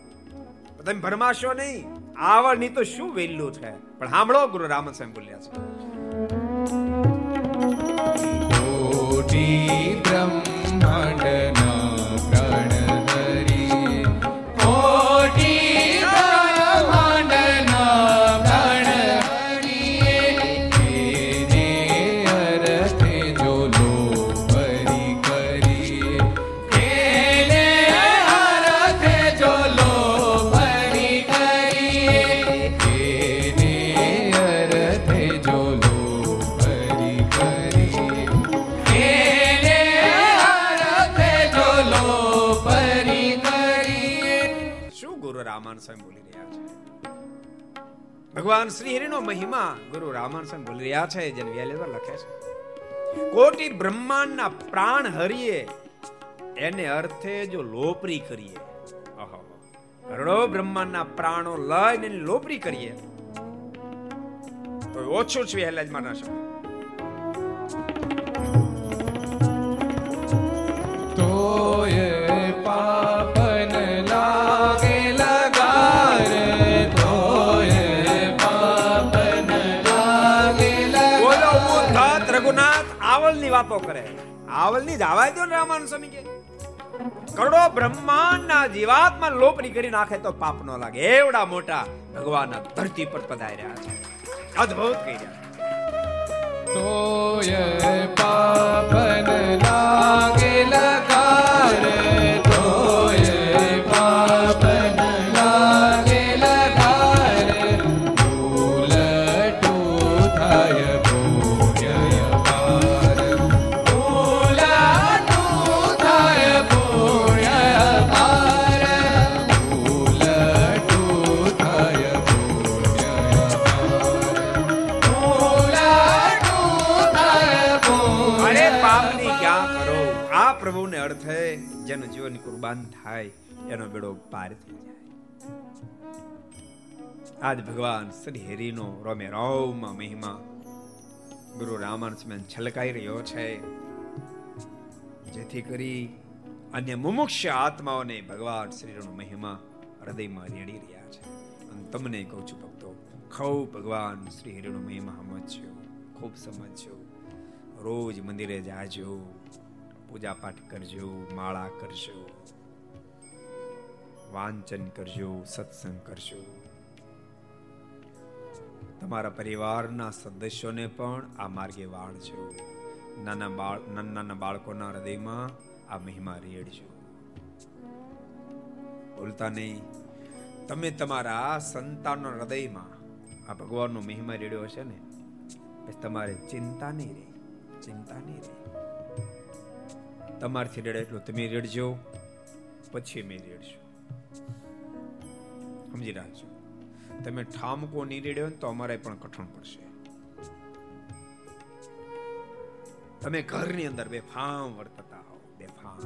તમે ભરમાશો નહીં આવળની તો શું વેલ્યુ છે? પણ સાંભળો, ગુરુ રામ સ્વામી બોલ્યા છે. કોટી બ્રહ્માંડના ભગવાન શ્રી હરિનો મહિમા ગુરુ રામાન સ્વામી બોલી રહ્યા છે, જેને વ્યાલેવર લખે છે. કોટી બ્રહ્માંડના પ્રાણ હરિયે એને અર્થે જો લોપરી કરીએ. કરોડો બ્રહ્માંડના પ્રાણો લઈને લોપરી કરીએ. તો ઓછું છે હેલાજમાં ના શકે તોય વાતો કરે. આવલની જ આવાય દો ને સ્વામી કે. કરોડો બ્રહ્માંડના જીવાત્મા લોપરી કરી નાખે તો પાપ ન લાગે. એવડા મોટા ભગવાન ધરતી પર પધાર્યા છે. અદ્ભુત કહી રહ્યા તો પાપન લાગે લગાર અર્થે જેનું જીવન કુરબાન થાય, એનો બેડો પાર થઈ જાય. આજ ભગવાન શ્રી હરિનો રોમે રોમમાં મહિમા. ગુરુ રામાનંદ છલકાઈ રહ્યો છે. જેથી કરી અન્ય મુમુક્ષ આત્માઓને ભગવાન શ્રીનો મહિમા હૃદયમાં રેડી રહ્યા છે. અને તમને કહું છું ભક્તો ખૂબ ભગવાન શ્રી હરિનો મહિમા સમજ્યો ખૂબ સમજ્યો રોજ મંદિરે જાજો. પૂજા પાઠ કરજો, માળા કરજો, વાંચન કરજો, સત્સંગ કરજો. તમારા પરિવારના સદસ્યોને પણ આ માર્ગે વાળજો. નાના બાળ, નાના નાના બાળકોના હૃદયમાં આ મહિમા રેડજો. બોલતા નહીં. તમે તમારા સંતાનના હૃદયમાં આ ભગવાનનો મહિમા રેડ્યો હશે ને? તમારે ચિંતા નહીં રહે, ચિંતા નહીં રહે. તમારથી રેડે એટલું. તમે રેડજો, પછી મેં રેડશું. સમજી રાખજો તમે ઠામકો નહીં રેડ્યો ને તો અમારે પણ કઠણ પડશે. તમે ઘરની અંદર બેફામ વર્તતા હો બેફામ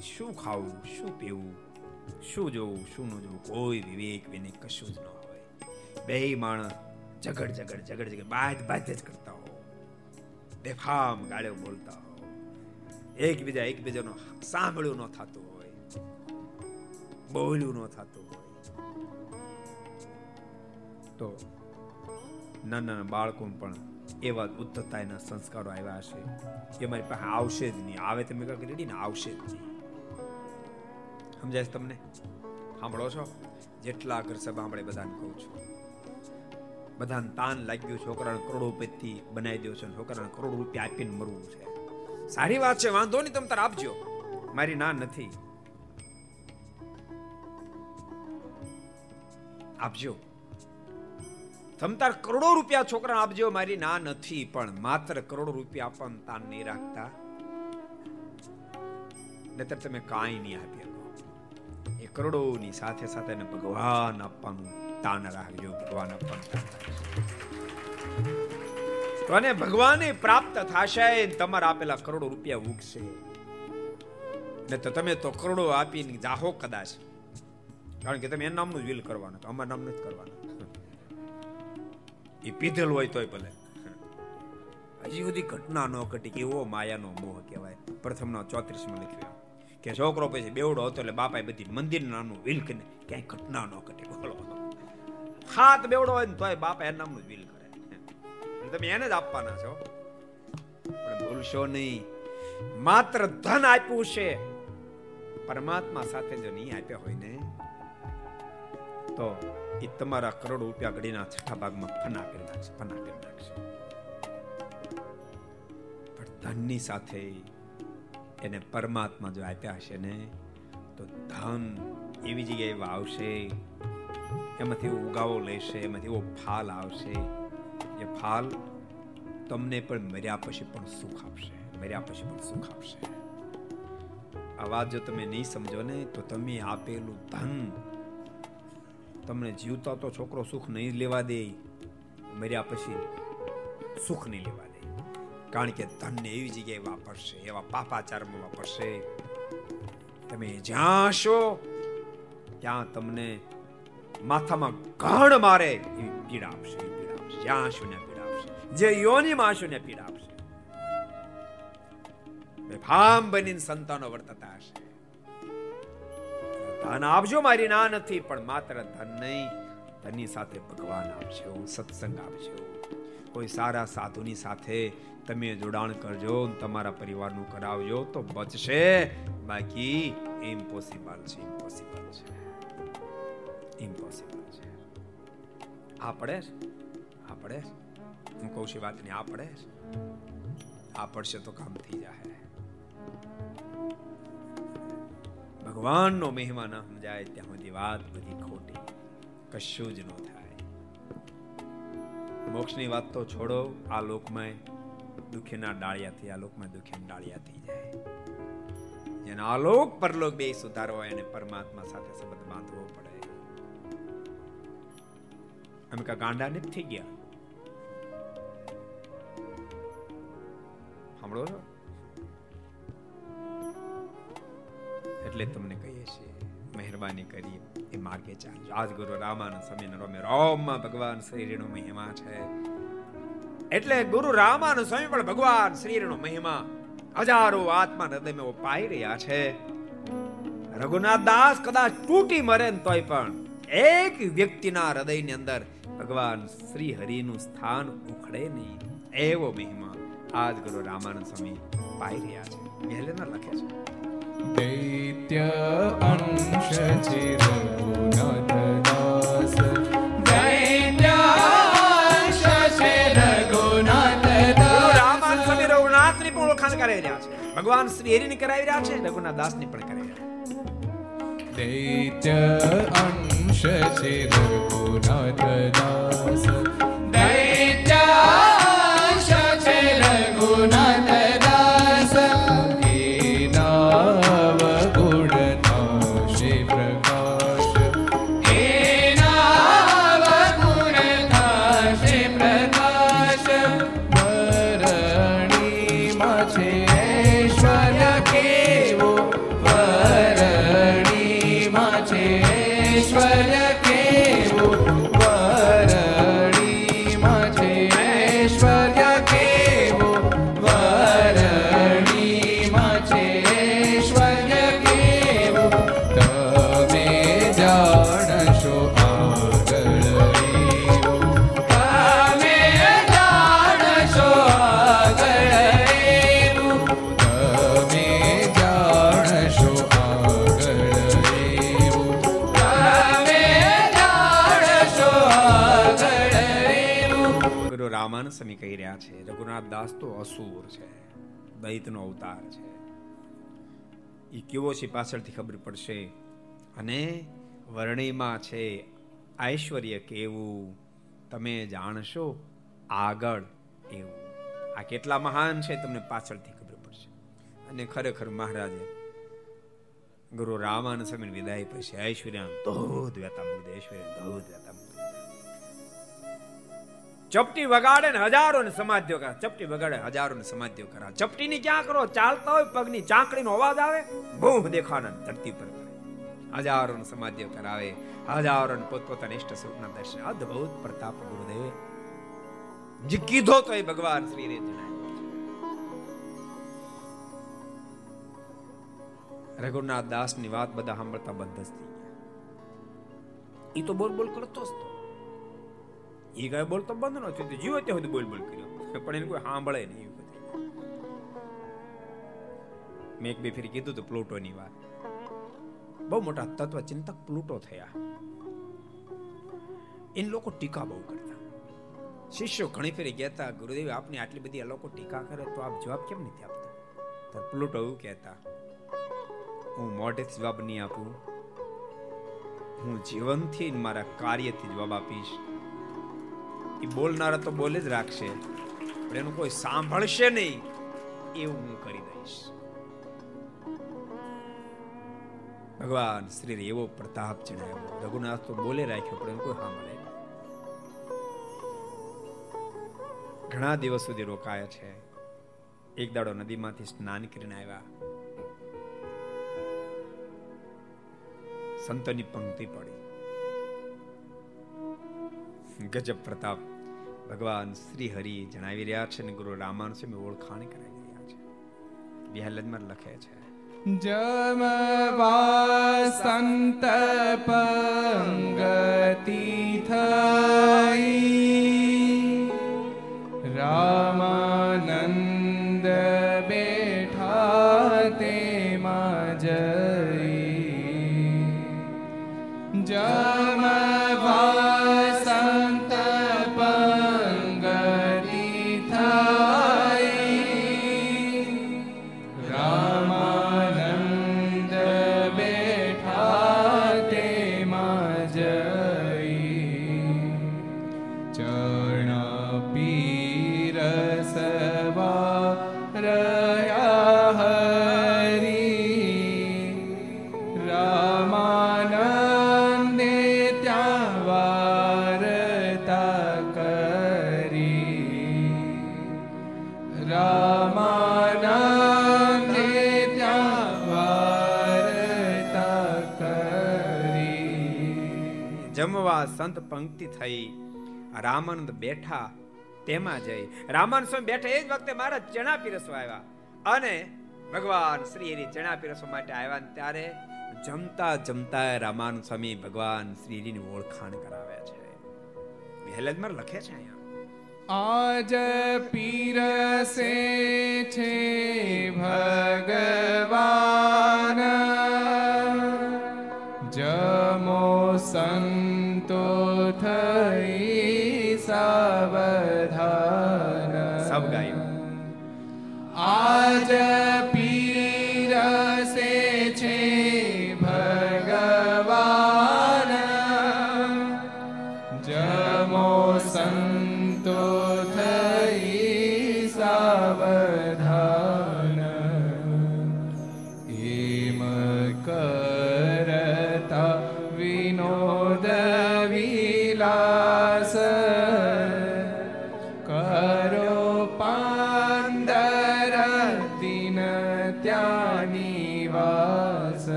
શું ખાવું, શું પીવું, શું જોવું, શું ન જોવું, કોઈ વિવેક વિને કશું જ ન હોય. બે માણસ ઝઘડ ઝઘડ ઝઘડ ઝઘડ બાજ બાજ જ કરતા હો બેફામ ગાળ્યો બોલતા એકબીજા એકબીજાનો સાંભળ્યું ન થતું હોય. બોલ્યું ન થતું હોય. તો નાના બાળકો પણ એવા ઉદ્ધતાના સંસ્કારો આવ્યા હશે. એ મારી પાસે આવશે જ નહીં. આવે તમે કાંઈક રેડી ને આવશે જ નહીં. સમજાય તમને? સાંભળો છો? જેટલા ઘર સભા સાંભળે બધાને કહું છું. બધાને તાન લાગ્યું છોકરાને કરોડોપતિ બનાવી દો છે છોકરાને કરોડ રૂપિયા આપીને મરવું છે. સારી વાત છે, વાંધો નહીં, તમે તાર આપજો. મારી ના નથી. આપજો. તમ તાર કરોડો રૂપિયા છોકરા આપજો, મારી ના નથી, પણ માત્ર કરોડો રૂપિયા આપવાનું તાન નહીં રાખતા. નહીતર તમે કાંઈ નહીં આપી શકો. એ કરોડોની સાથે સાથે ભગવાન આપવાનું તાન રાખજો, ભગવાન આપવાનું તાન રાખજો. તો અને ભગવાને પ્રાપ્ત થશે તમારા આપેલા કરોડો રૂપિયા ઉગશે. ને તો તમે તો કરોડો આપીને જાહો કદાચ. કારણ કે તમે એના નામનું વિલ કરવાનું, તો અમારા નામનું જ કરવાનું. એ પીધેલ હોય તોય ભલે. હજી સુધી ઘટના ન ઘટી કે એવો માયાનો મોહ કહેવાય. પ્રથમનો ચોત્રીસમાં લખ્યું કે છોકરો પછી બેવડો હતો એટલે બાપાએ બધી મંદિર નામનું વિલ કરીને ક્યાંય ઘટના ન ઘટી. બોલો હાથ બેવડો હોય ને તોય બાપા એના નામનું વિલ કરે તમે એને જ આપવાના છો પણ ભૂલશો નહીં માત્ર ધન આપ્યું છે પરમાત્મા સાથે જો નહીં આપ્યા હોય ને તો એ તમારા કરોડ રૂપિયા ઘડીના છઠ્ઠા ભાગમાં ફના કરી નાખશે ફના કરી નાખશે પણ ધનની સાથે એને પરમાત્મા જો આપ્યા હશે ને તો ધન એવી જગ્યાએ આવશે એમાંથી ઉગાવો લેશે એમાંથી એવો ફાલ આવશે એ ફાલ તમને પણ મર્યા પછી પણ સુખ આપશે, મર્યા પછી પણ સુખ આપશે. આ વાત જો તમે નહીં સમજો ને, તો તમે આપેલું ધન તમને જીવતા તો છોકરો સુખ નહીં લેવા દે, મર્યા પછી સુખ નહીં લેવા દે. કારણ કે ધનને એવી જગ્યાએ વાપરશે, એવા પાપાચારમાં વાપરશે. તમે જ્યાં છો ત્યાં તમને માથામાં ઘણ મારે એવી પીડા આપશે. જ્યાં છો ને જે યોનિમાં છો પીડાવશે. બેફામ બનીને સંતાનો વર્તતા હશે. ધન આપજો મારી ના નથી, પણ માત્ર ધન નહીં, ધનની સાથે ભગવાન આપજો, સત્સંગ આપજો. કોઈ સારા સાધુની સાથે તમે જોડાણ કરજો તમારા પરિવારનું કરાવજો તો બચશે. બાકી ઇમ્પોસિબલ છે ઇમ્પોસિબલ છે. ઇમ્પોસિબલ છે. આ પડે આ પડે હું કહું છું વાત નહીં આ પડે આ પડશે તો કામ થઈ જાય ભગવાનનો મહિમા સમજાય ત્યાં સુધી વાત બધી ખોટી. કશું જ ન થાય. મોક્ષની વાત તો છોડો, આ લોકમાં દુખીના ડાળિયાથી, આ લોકમાં દુખીના ડાળિયા થઈ જાય. જેને આલોક પરલોક બે સુધારવો એને પરમાત્મા સાથે સંબંધ બાંધવો પડે. અમે કા ગાંડા નથી થઈ ગયા? સાંભળો છો? એટલે તમને કહીએ છીએ, મહેરબાની કરી એ માર્ગે ચાલજો. આજ ગુરુ રામાનંદ સ્વામી રોમે રોમમાં ભગવાન શ્રીનો મહિમા છે. એટલે ગુરુ રામાનંદ સ્વામી પણ ભગવાન શ્રીનો મહિમા હજારો આત્મા હૃદયમાં પાઈ રહ્યા છે. રઘુનાથ દાસ કદાચ તૂટી મરે ને તોય પણ એક વ્યક્તિના હૃદયની અંદર ભગવાન શ્રી હરિનું સ્થાન ઉખડે નહીં. એવો મહિમા આજ જ ગુરુ રામાનંદ સ્વામી પાઈ રહ્યા છે. વહેલેના લખે છે. દૈત્ય અંશ છે રઘુનાથ દાસ. દૈત્ય અંશ છે રઘુનાથ પણ ઓળખાણ કરાવી રહ્યા છે. ભગવાન શ્રી હરિની કરાવી રહ્યા છે રઘુનાથ દાસની પણ કરાવી રહ્યા છે. દૈત્ય અંશ છે રઘુનાથ કેવો છે પાછળથી ખબર પડશે? અને વર્ણિમાં છે, ઐશ્વર્ય કેવું? તમે જાણશો? આગળ એવું. આ કેટલા મહાન છે તમને પાછળથી ખબર પડશે. અને ખરેખર મહારાજે ગુરુ રામાન સમય વિદાય પછી ઐશ્વર્યા ધોધ વેતા મુગ્ધ ઐશ્વર્યા ધોધ ચપટી વગાડે ને હજારો ને સમાધ્યો કરા. ચપટી વગાડે, હજારો ને સમાધ્યો કરા. ચપટી ની ક્યાં કરો? ચાલતા હોય, પગની ચાંકડીનો અવાજ આવે, બૂમ દેખાના ધરતી પર હજારો ને સમાધ્યો કરાવે, હજારો ને પોતપોતાના ઇષ્ટ સ્વરૂપના દર્શન. અદ્ભુત પ્રતાપ ગુરુદેવે. જે કીધો તો એ ભગવાન શ્રી રે રઘુનાથ દાસની વાત બધા સાંભળતા બંધ જ થઈ ગયા. એ તો બોલ બોલ કરતો જ તો. એ કઈ બોલતો બંધ ન થયું. જીવો ત્યાં સુધી બોલ બોલ કર્યો. પણ એને કોઈ સાંભળે નહીં મેં એક બે ફેરી કીધું હતું પ્લુટોની વાત. બહુ મોટા તત્વ ચિંતક પ્લુટો થયા. એને લોકો ટીકા બહુ કરતા. શિષ્યો ઘણી ફેરી કહેતા, ગુરુદેવ, આપની આટલી બધી આ લોકો ટીકા કરે તો આપ જવાબ કેમ નથી આપતા? તો પ્લુટો એવું કહેતા, હું મોઢેથી જવાબ નહીં આપું. હું જીવનથી મારા કાર્યથી જવાબ આપીશ. એ બોલનારા તો બોલે જ રાખશે. પણ એનું કોઈ સાંભળશે નહીં, એવું હું કરી દઈશ. ભગવાન શ્રી એવો પ્રતાપ ચડાવ્યો રઘુનાથ તો બોલે રાખ્યો, પણ એનું કોઈ સાંભળે ઘણા દિવસ સુધી રોકાયા છે. એક દાડો નદીમાંથી સ્નાન કરીને આવ્યા. સંતોની પંક્તિ પડી. ગજબ પ્રતાપ. ભગવાન શ્રી હરિ જણાવી રહ્યા છે અને ગુરુ રામાનુ સ્વામી ઓળખાણ કરાવી રહ્યા છે. બિહાલમાં લખે છે, જમ સંત પંગતિ થઈ. સંત પંક્તિ થઈ. રામાનંદ બેઠા, તેમાં જઈ. રામાનંદ સ્વામી બેઠા, એ જ વખતે મારા ચણા પીરસવા આવ્યા. અને ભગવાન શ્રી હરિ ચણા પીરસવા માટે આવ્યા ત્યારે જમતા જમતા રામાનંદ સ્વામી ભગવાન શ્રીની ઓળખાણ કરાવે છે. હેલેજમાં લખે છે અહીંયા. આજ પીરસે છે ભગવાન. જમો સંતો થઈ સાવધાન સબ ગાયું આજ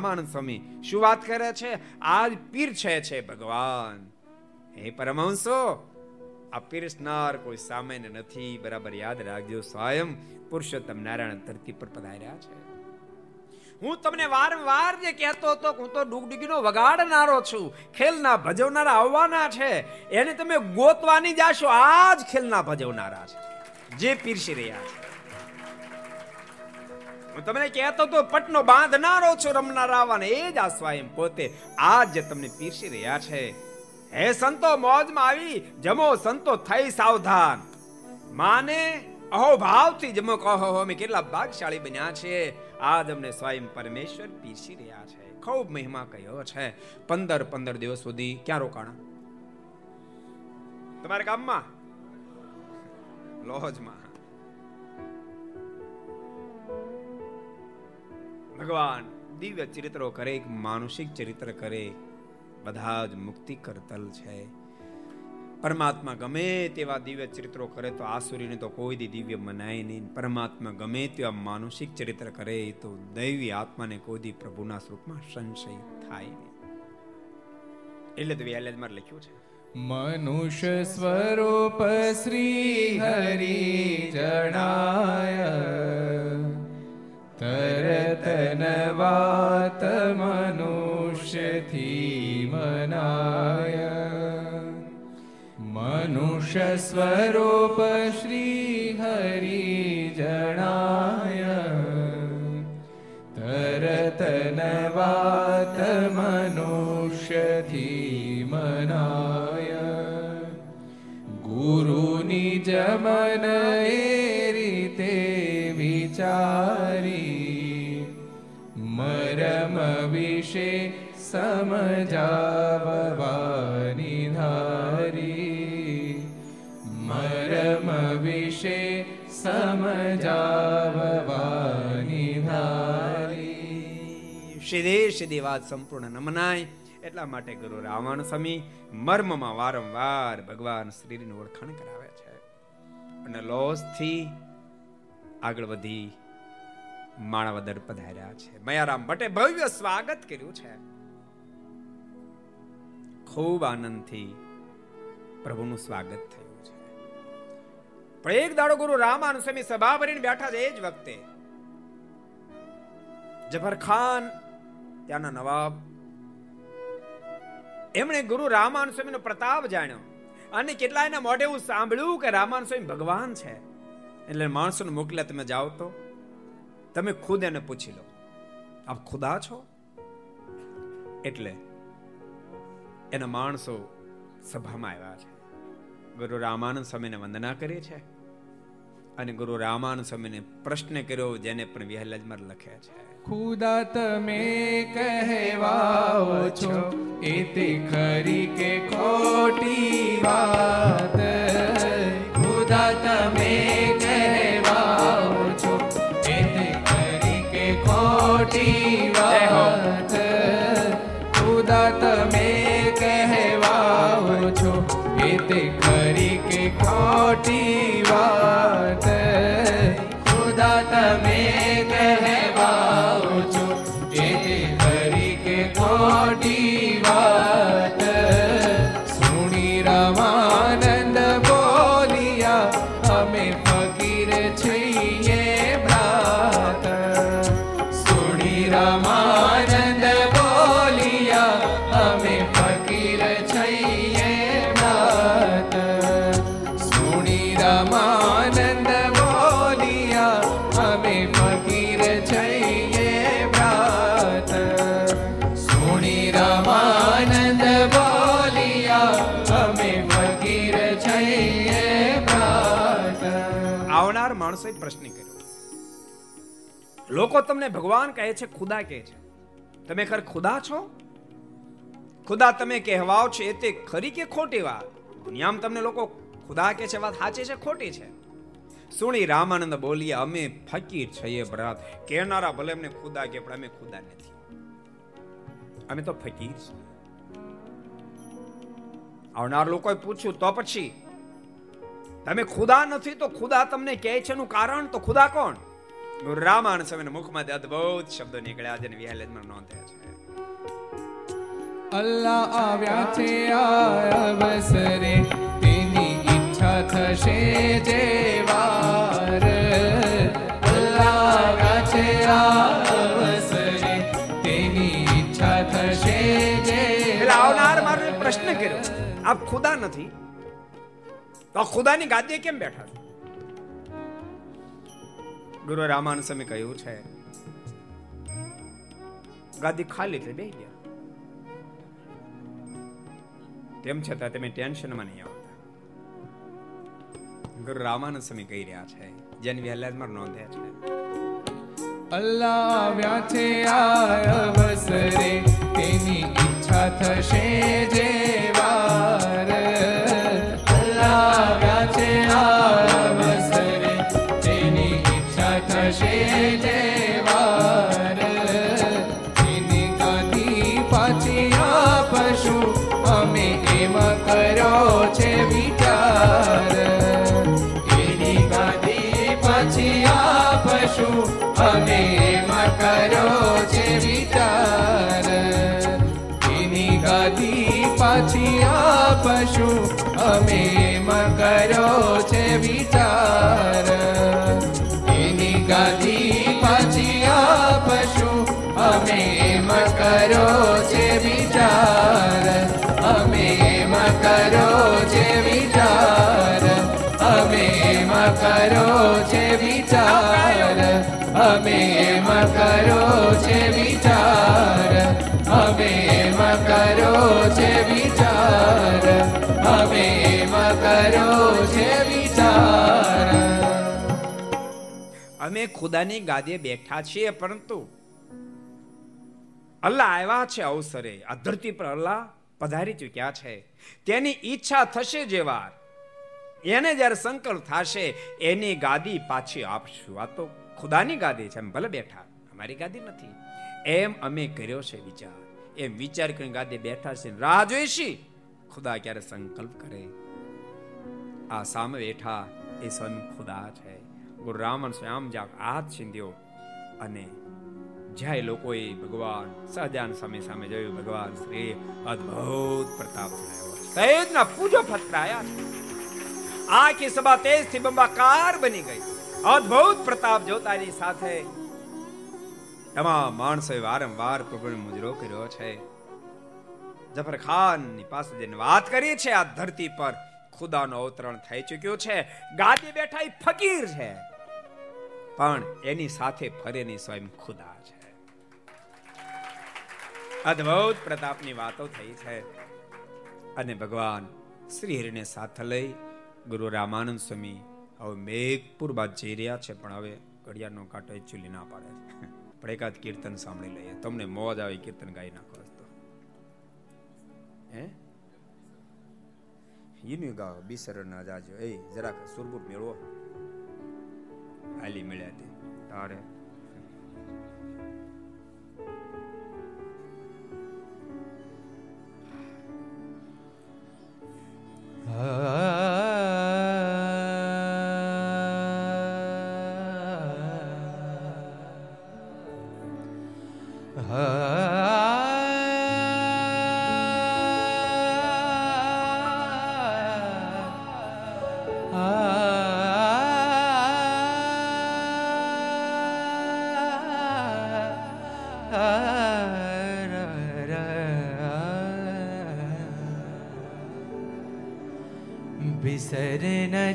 રામાનંદ સ્વામી શું વાત કરે છે? આજ પીર છે છે ભગવાન. હે પરમહંસો, આ પીરસનાર કોઈ સામાન્ય નથી. બરાબર યાદ રાખજો, સ્વયં પુરુષોત્તમ નારાયણ ધરતી પર પધાર્યા છે. હું તમને વારંવાર જે કહેતો હતો હું તો ડુગડુગીનો વગાડનારો છું, ખેલના ભજવનારા આવવાના છે. એને તમે ગોતવાની જાશો આ જ ખેલના ભજવનારા છે. જે પીરસી રહ્યા છે. તમને કહેતો તો પટનો બાંધનારો છો રમનારા આવવાને એ જ આ સ્વયં પોતે આજ જે તમને પીરસી રહ્યા છે. હે સંતો, મોજમાં આવી જમો સંતો થઈ સાવધાન. માને, અહો ભાવથી જમો કહો અમે કેટલા ભાગશાળી બન્યા છે. આજ અમને સ્વયં પરમેશ્વર પીરસી રહ્યા છે. ખૂબ મહિમા કયો છે. પંદર પંદર દિવસ સુધી ક્યાં રોકાણા? તમારા ગામમાં લોજમાં. ભગવાન દિવ્ય ચરિત્રો કરે, એક માનુષિક ચરિત્ર કરે, બધા જ મુક્તિ કરતલ છે. પરમાત્મા ગમે તેવા દિવ્ય ચરિત્રો કરે તો આસુરીને તો કોઈ દી દિવ્ય મનાય નહીં. પરમાત્મા ગમે તેવા માનુષિક ચરિત્ર કરે તો દૈવી આત્માને કોઈ દી પ્રભુના સ્વરૂપમાં સંશય થાય નહીં. એટલે તો વ્યાલેજમાં લખ્યું છે. મનુષ્ય સ્વરૂપ શ્રી હરિ જણાય. તરત વાત મનુષ્યથી મનાય. મનુષ્ય સ્વરૂપ શ્રી હરિ જણાય. તરતન વાત મનુષ્યથી મનાય. ગુરુની જમન એ રીતે વિચારી મરમ વિશે સમજાવવાની ધારી. મરમ વિશે સમજાવવાની ધારી. સીધે સીધી વાત સંપૂર્ણ ન મનાય એટલા માટે ગુરુ રાવણ સ્વામી મર્મમાં વારંવાર ભગવાન શ્રીનું ઓળખાણ કરાવે છે. અને લોસથી આગળ વધી માણાવદર પધાર્યા છે. મયારામ ભટ્ટે ભવ્ય સ્વાગત કર્યું છે. ખૂબ આનંદથી પ્રભુનું સ્વાગત થયું છે. પણ એક દાડો ગુરુ રામાનુ સ્વામી સભા ભરીને બેઠા છે એ જ વખતે જફર ખાન, ત્યાંના નવાબ, એમણે ગુરુ રામાનુ સ્વામીનો પ્રતાપ જાણ્યો. અને કેટલાયના મોઢે હું સાંભળ્યું કે રામાનુ સ્વામી ભગવાન છે. એટલે માણસોને મોકલ્યા, તમે જાઓ તો. તમે ખુદ એને પૂછી લો. આપ ખુદા છો? એટલે એના માણસો સભામાં આવ્યા છે. ગુરુ રામાનંદ સ્વામીને વંદના કરી છે અને ગુરુ રામાનંદ સ્વામીને પ્રશ્ન કર્યો, જેને પણ વિહલજમાં લખે છે. ખુદા તમે કહેવાઓ છો, એ તે ખરી કે ખોટી વાત? ખુદા તમે ખોટી વાત ખુદા તમે કહેવાઓ છો. એ તે ખરી કે ખોટી વાત. લોકો તમને ભગવાન કહે છે, ખુદા કહે છે. તમે ખર ખુદા છો? ખુદા તમે કહેવાઓ છો, એ તે ખરી કે ખોટી વાત? દુનિયામાં તમને લોકો ખુદા કહે છે વાત સાચી છે, ખોટી છે? સુણી રામાનંદ બોલીએ, અમે ફકીર છીએ બરાત કહેનારા ભલે એમને ખુદા કે પણ અમે ખુદા નથી. અમે તો ફકીર છીએ. આવનાર લોકોએ પૂછ્યું, તો પછી? તમે ખુદા નથી, તો ખુદા તમને કહે છે એનું કારણ? તો ખુદા કોણ? રામાયણ સ્વામીના મુખમાંથી અદ્ભુત શબ્દો નીકળ્યા જેને વિહાલેજમાં નોંધ્યા છે. અલ્લાહ આવ્યા છે આ અવસરે. તેની ઈચ્છા થશે જે વાર. અલ્લાહ આવ્યા છે આ અવસરે. તેની ઈચ્છા થશે જે રાવનાર આવનાર મારો પ્રશ્ન કર્યો. આપ ખુદા નથી. તો આ ખુદાની ગાદીએ કેમ બેઠા છો? ગુરુ રામાન સ્વામી કહ્યું છે, ગાદી ખાલી એટલે બે ગયા. તેમ છતાં તમે ટેન્શનમાં નહીં આવતા. ગુરુ રામાનંદ સ્વામી કહી રહ્યા છે, જેની વહેલાદમાં નોંધ્યા છે. અલ્લાહ આવ્યા છે આ અવસરે, તેની ઈચ્છા થશે જે વાર. અલ્લાહ કર્યો છે વિચાર. અમે એમ કરો છે વિચાર. અમે એમ કરો છે વિચાર. અમે એમ કરો છે વિચાર. અમે ખુદાની ગાદે બેઠા છીએ, પરંતુ અલ્લાહ આવ્યા છે અવસરે. આ ધરતી પર અલ્લાહ પધારી ચૂક્યા છે. તેની ઈચ્છા થશે જે વાર એને જ્યારે સંકલ્પ થશે, એની ગાદી પાછી આપશું. આ તો ખુદાની ગાદી છે અમે ભલે બેઠા. અમારી ગાદી નથી. એમ અમે કર્યો છે વિચાર. એમ વિચાર કરીને ગાદી બેઠા છે. રાહ જોઈશી? ખુદા ક્યારે સંકલ્પ કરે? આ સામે બેઠા એ સ્વયં ખુદા છે. ગુરુ રામન સ્વયં જાગ હાથ છીંધ્યો અને જ્યાં લોકોએ ભગવાન સહજાન સામે સામે જોયું, ભગવાન શ્રી અદ્ભુત પ્રતાપ જણાવ્યો તેજના પૂજો ફટકાયા છે આખી સભા તેજથી બંબાકાર બની ગઈ. અદ્ભુત પ્રતાપ જોતાની સાથે તમામ માણસોએ વારંવાર પ્રભુને મુજરો કર્યો છે. જફર ખાનની પાસે જઈને વાત કરી છે આ ધરતી પર ખુદાનો અવતરણ થઈ ચૂક્યો છે. ગાદી બેઠા એ ફકીર છે. પણ એની સાથે ફરેની સ્વયં ખુદા છે. અદ્ભુત પ્રતાપની વાતો થઈ છે. અને ભગવાન શ્રી હરિને સાથે લઈ ગુરુ રામાનંદ સ્વામી હવે મેઘપુર બાદ જઈ રહ્યા છે, પણ હવે ઘડિયાળનો કાંટો એકચ્યુઅલી ના પાડે. પણ એકાદ કીર્તન સાંભળી લઈએ. તમને મોજ આવે કીર્તન ગાઈ નાખો તો. હે? ઈનું ગાવ બિસર ના જાજો. એ, જરાક સુરબુર મેળવો. હાલી મળ્યા તે. તારે. હે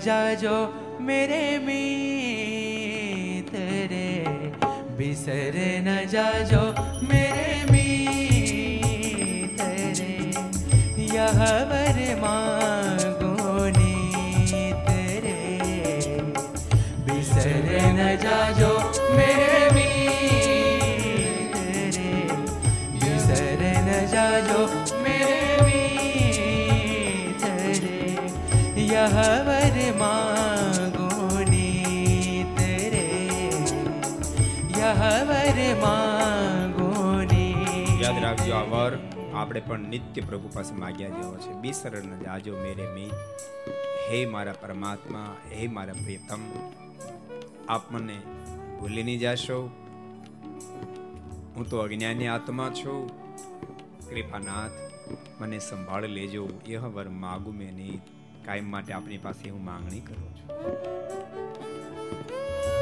जाजो मेरे मीत रे बिसर न जाजो मेरे मीत रे यह वर યાદ રાખજો આ વર આપણે પણ નિત્ય પ્રભુ પાસે માગ્યા જેવો છે. બિસરણ આજો મેરે મે. હે મારા પરમાત્મા, હે મારા પ્રિયતમ આપ મને ભૂલી નહીં જાશો. હું તો અજ્ઞાની આત્મા છું. કૃપાનાથ, મને સંભાળ લેજો. એ વર માગું મેં નહીં. કાયમ માટે આપની પાસે હું માંગણી કરું છું.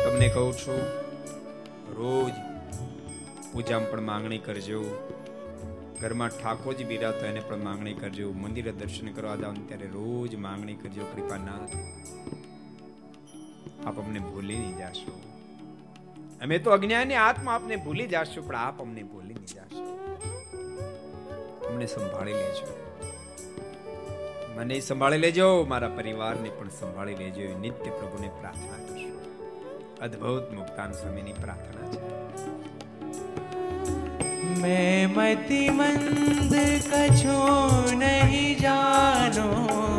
તમને કહું છું, રોજ પૂજામાં પણ માંગણી કરજો. ઘરમાં ઠાકોરજી બિરાતો એને પણ માંગણી કરજો. મંદિરે દર્શન કરવા જાવ ત્યારે રોજ માંગણી કરજો, કૃપાનાથ. આપ અમને ભૂલી નહીં જાશો. અમે તો અજ્ઞાની આત્મા, આપને ભૂલી જાશો, પણ આપ અમને ભૂલી નહીં જાશો. અમને સંભાળી લેજો. મને સંભાળી લેજો, મારા પરિવારને પણ સંભાળી લેજો. નિત્ય પ્રભુને પ્રાર્થના કરશો. અદ્ભુત મુક્તાન સ્વામીની પ્રાર્થના છે. मैं मति मंद कछु नहीं जानो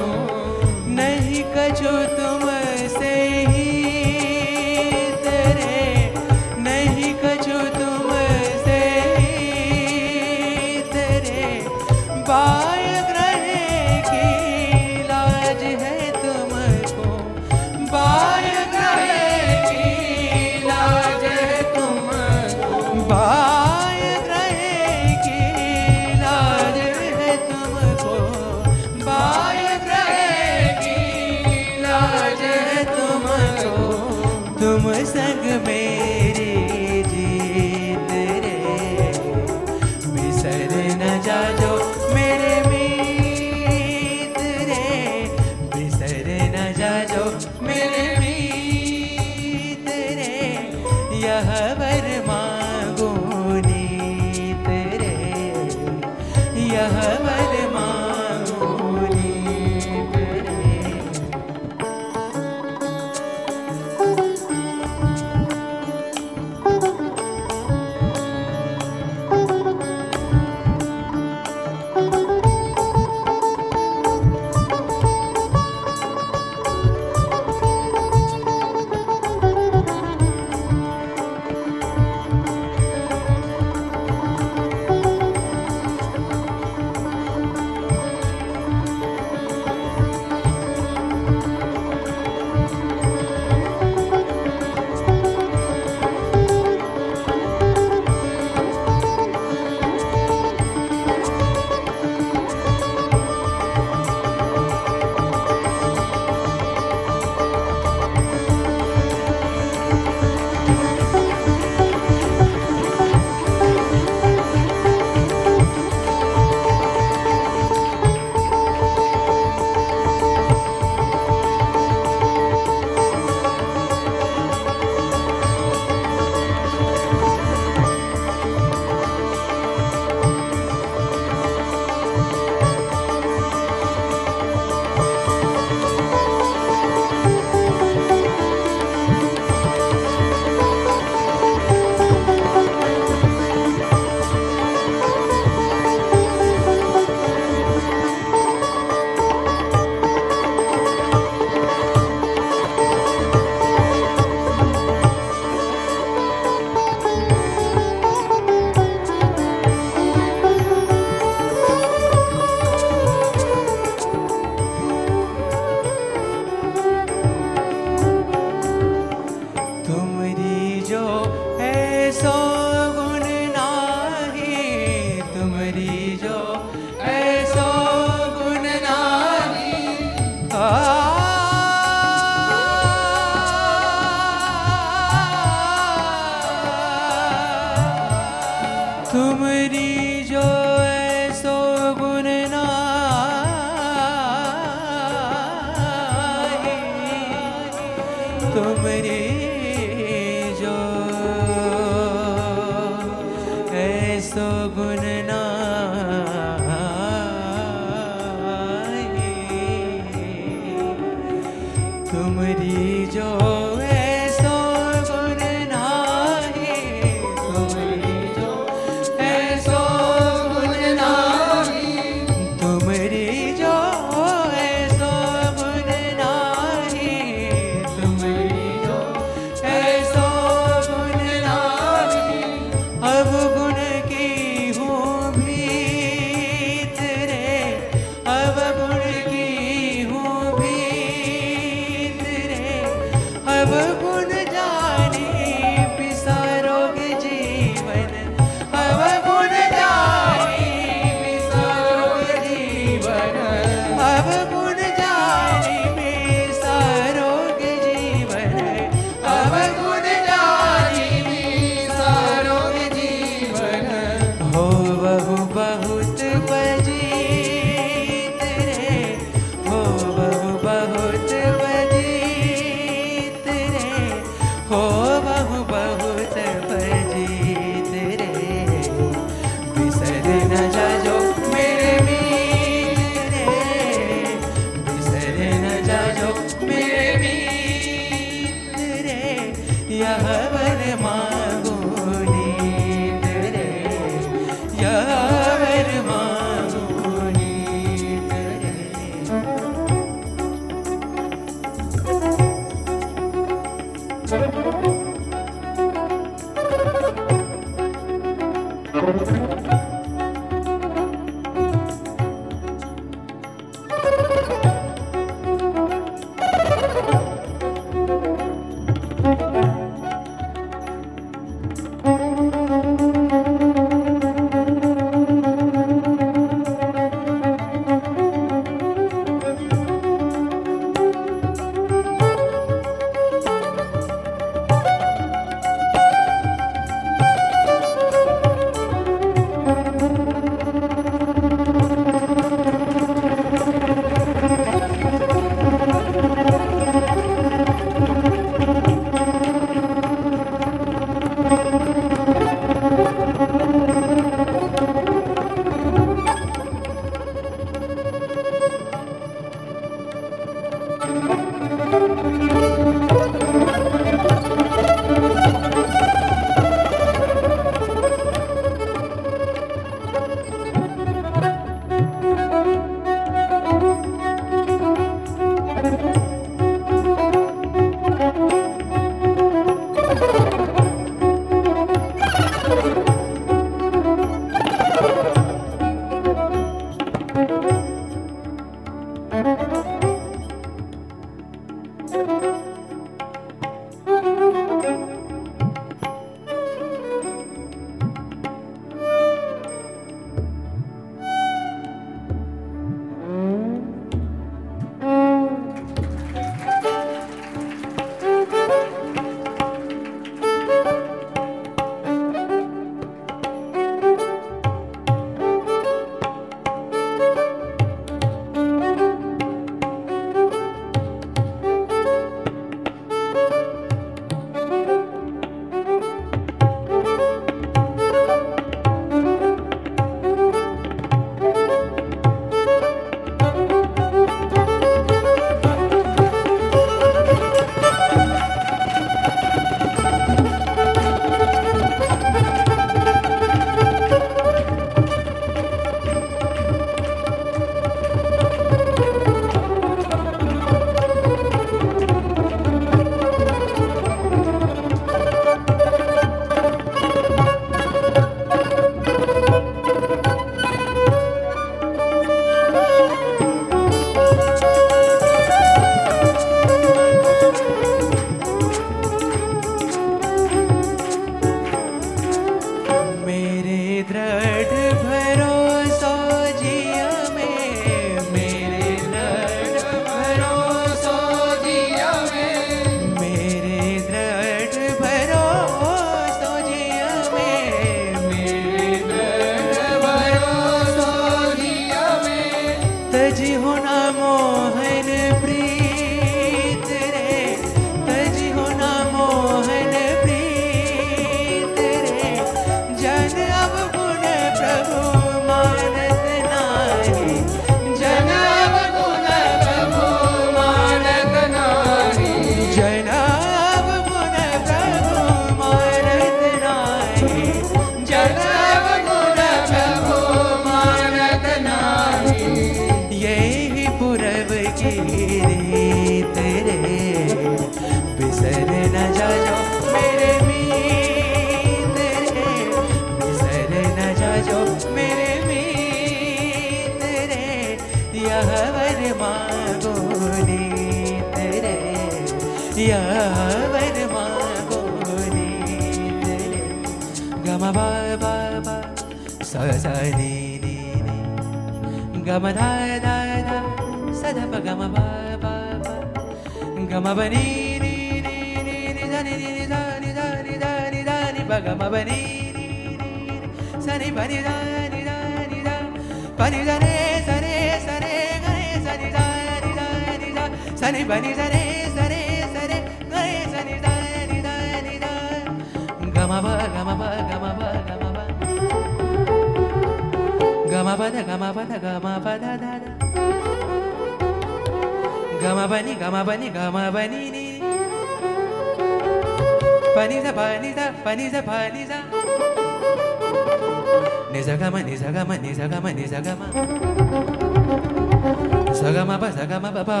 gama apa gama apa apa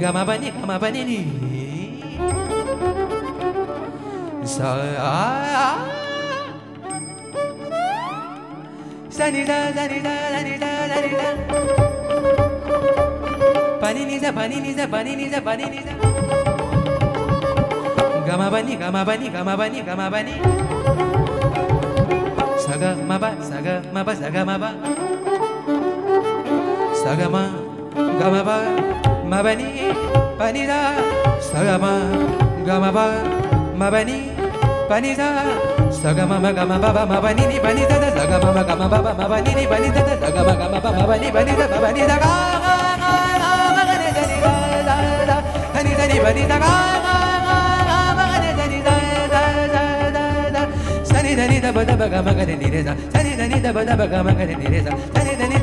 gama apa ni gama apa ni saya sanita sanita sanita sanita paninisa bani ni paninisa gama bani gama bani gama bani gama bani saga maba saga maba saga maba sagama gamaba mabani panida sagama gamaba mabani panida sagama magama baba mabani ni panida da sagama magama baba mabani ni panida da sagama gama baba mabani panida babani da ga ga ga ga ga ga ga ga ga ga ga ga ga ni da da ba da ba ga ma ga ni re sa sa ni da ba da ba ga ma ga ni re sa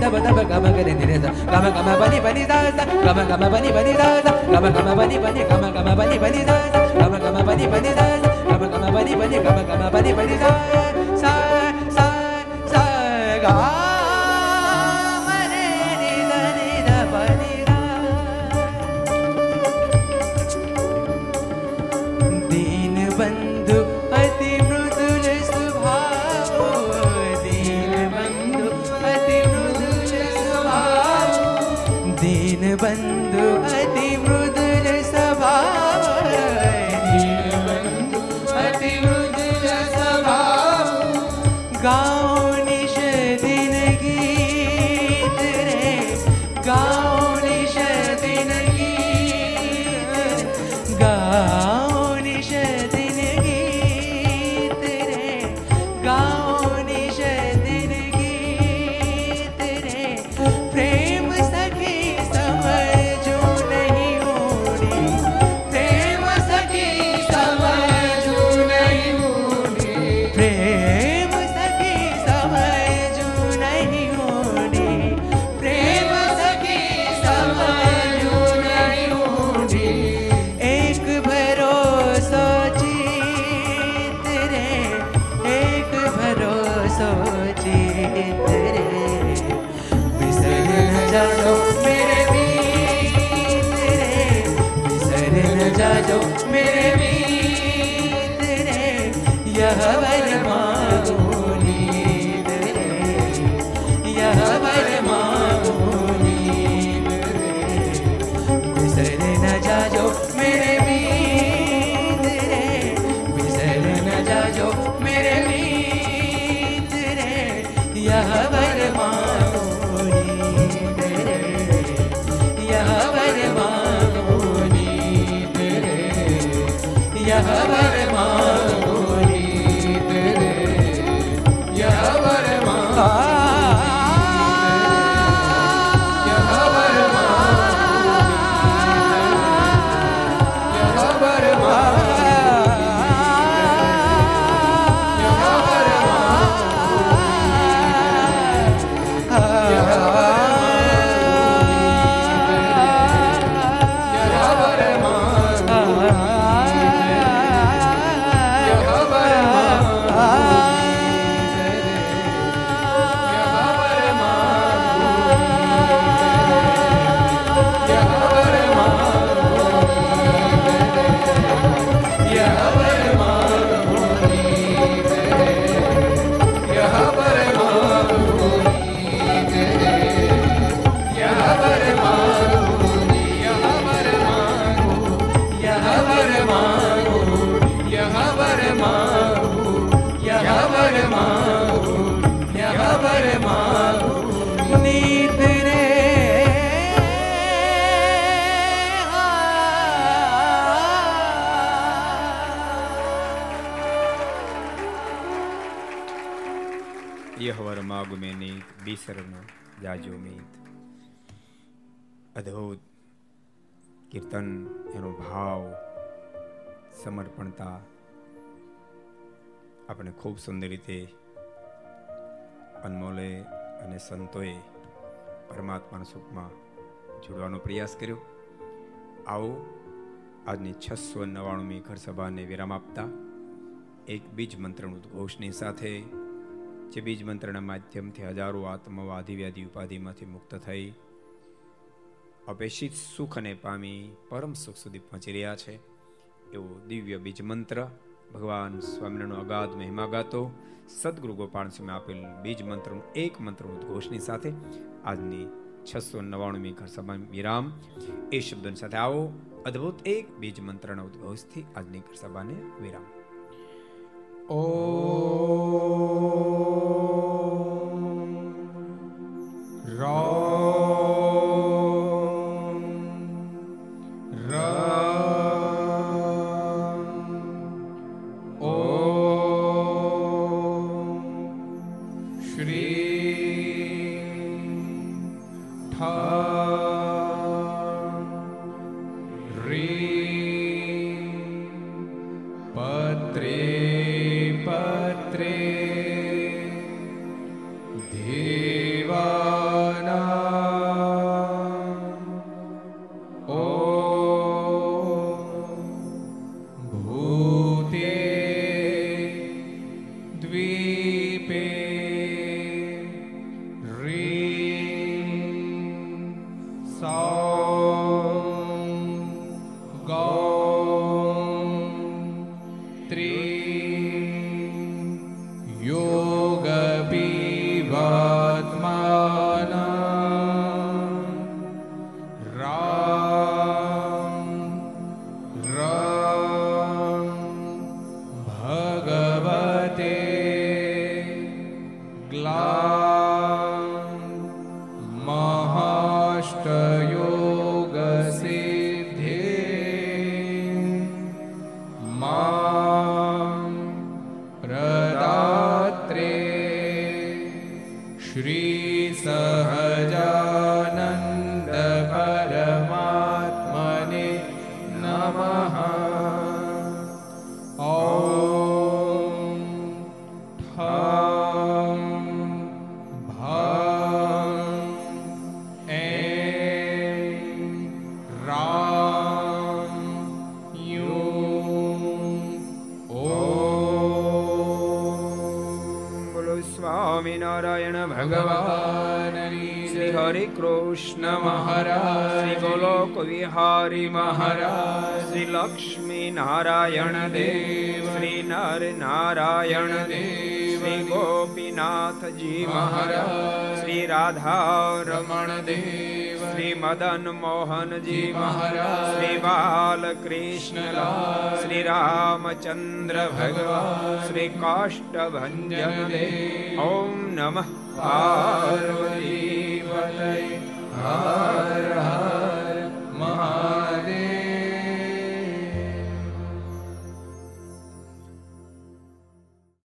da ba da ba ga ma ga ni re sa ga ma ga ma ba ni ba ni da sa ga ma ga ma ba ni ba ni da sa ga ma ga ma ba ni ba ni ga ma ga ma ba ni ba ni da sa ga ma ga ma ba ni ba ni da sa ga ma ga ma ba ni ba ni ga ma ga ma ba ni ba ni da sa બીસરનો જાજો મીત અદ્ભુત કીર્તન, એનો ભાવ, સમર્પણતા આપણે ખૂબ સુંદર રીતે અનમોલે અને સંતોએ પરમાત્માના સુખમાં જોડવાનો પ્રયાસ કર્યો. આવો આજની છસો નવ્વાણુંમી ઘર સભાને વિરામ આપતા એક બીજ મંત્રનું ઉદ્ઘોષની સાથે જે બીજ મંત્રના માધ્યમથી હજારો આત્માઓ આધિવ્યાધિ ઉપાધિમાંથી મુક્ત થઈ અપેક્ષિત સુખ અને પામી પરમ સુખ સુધી પહોંચી રહ્યા છે. એવો દિવ્ય બીજ મંત્ર ભગવાન સ્વામિનારાયણનો અગાધ મહિમા ગાતો સદગુરુ ગોપાલ સ્વામી આપેલ બીજ મંત્રનું એક મંત્ર ઉદ્ઘોષની સાથે આજની છસો નવ્વાણુંમી ઘર સભા વિરામ એ શબ્દોની સાથે આવો અદ્ભુત એક બીજ મંત્રના ઉદ્ઘોષથી આજની ઘર સભાને વિરામ. ઓ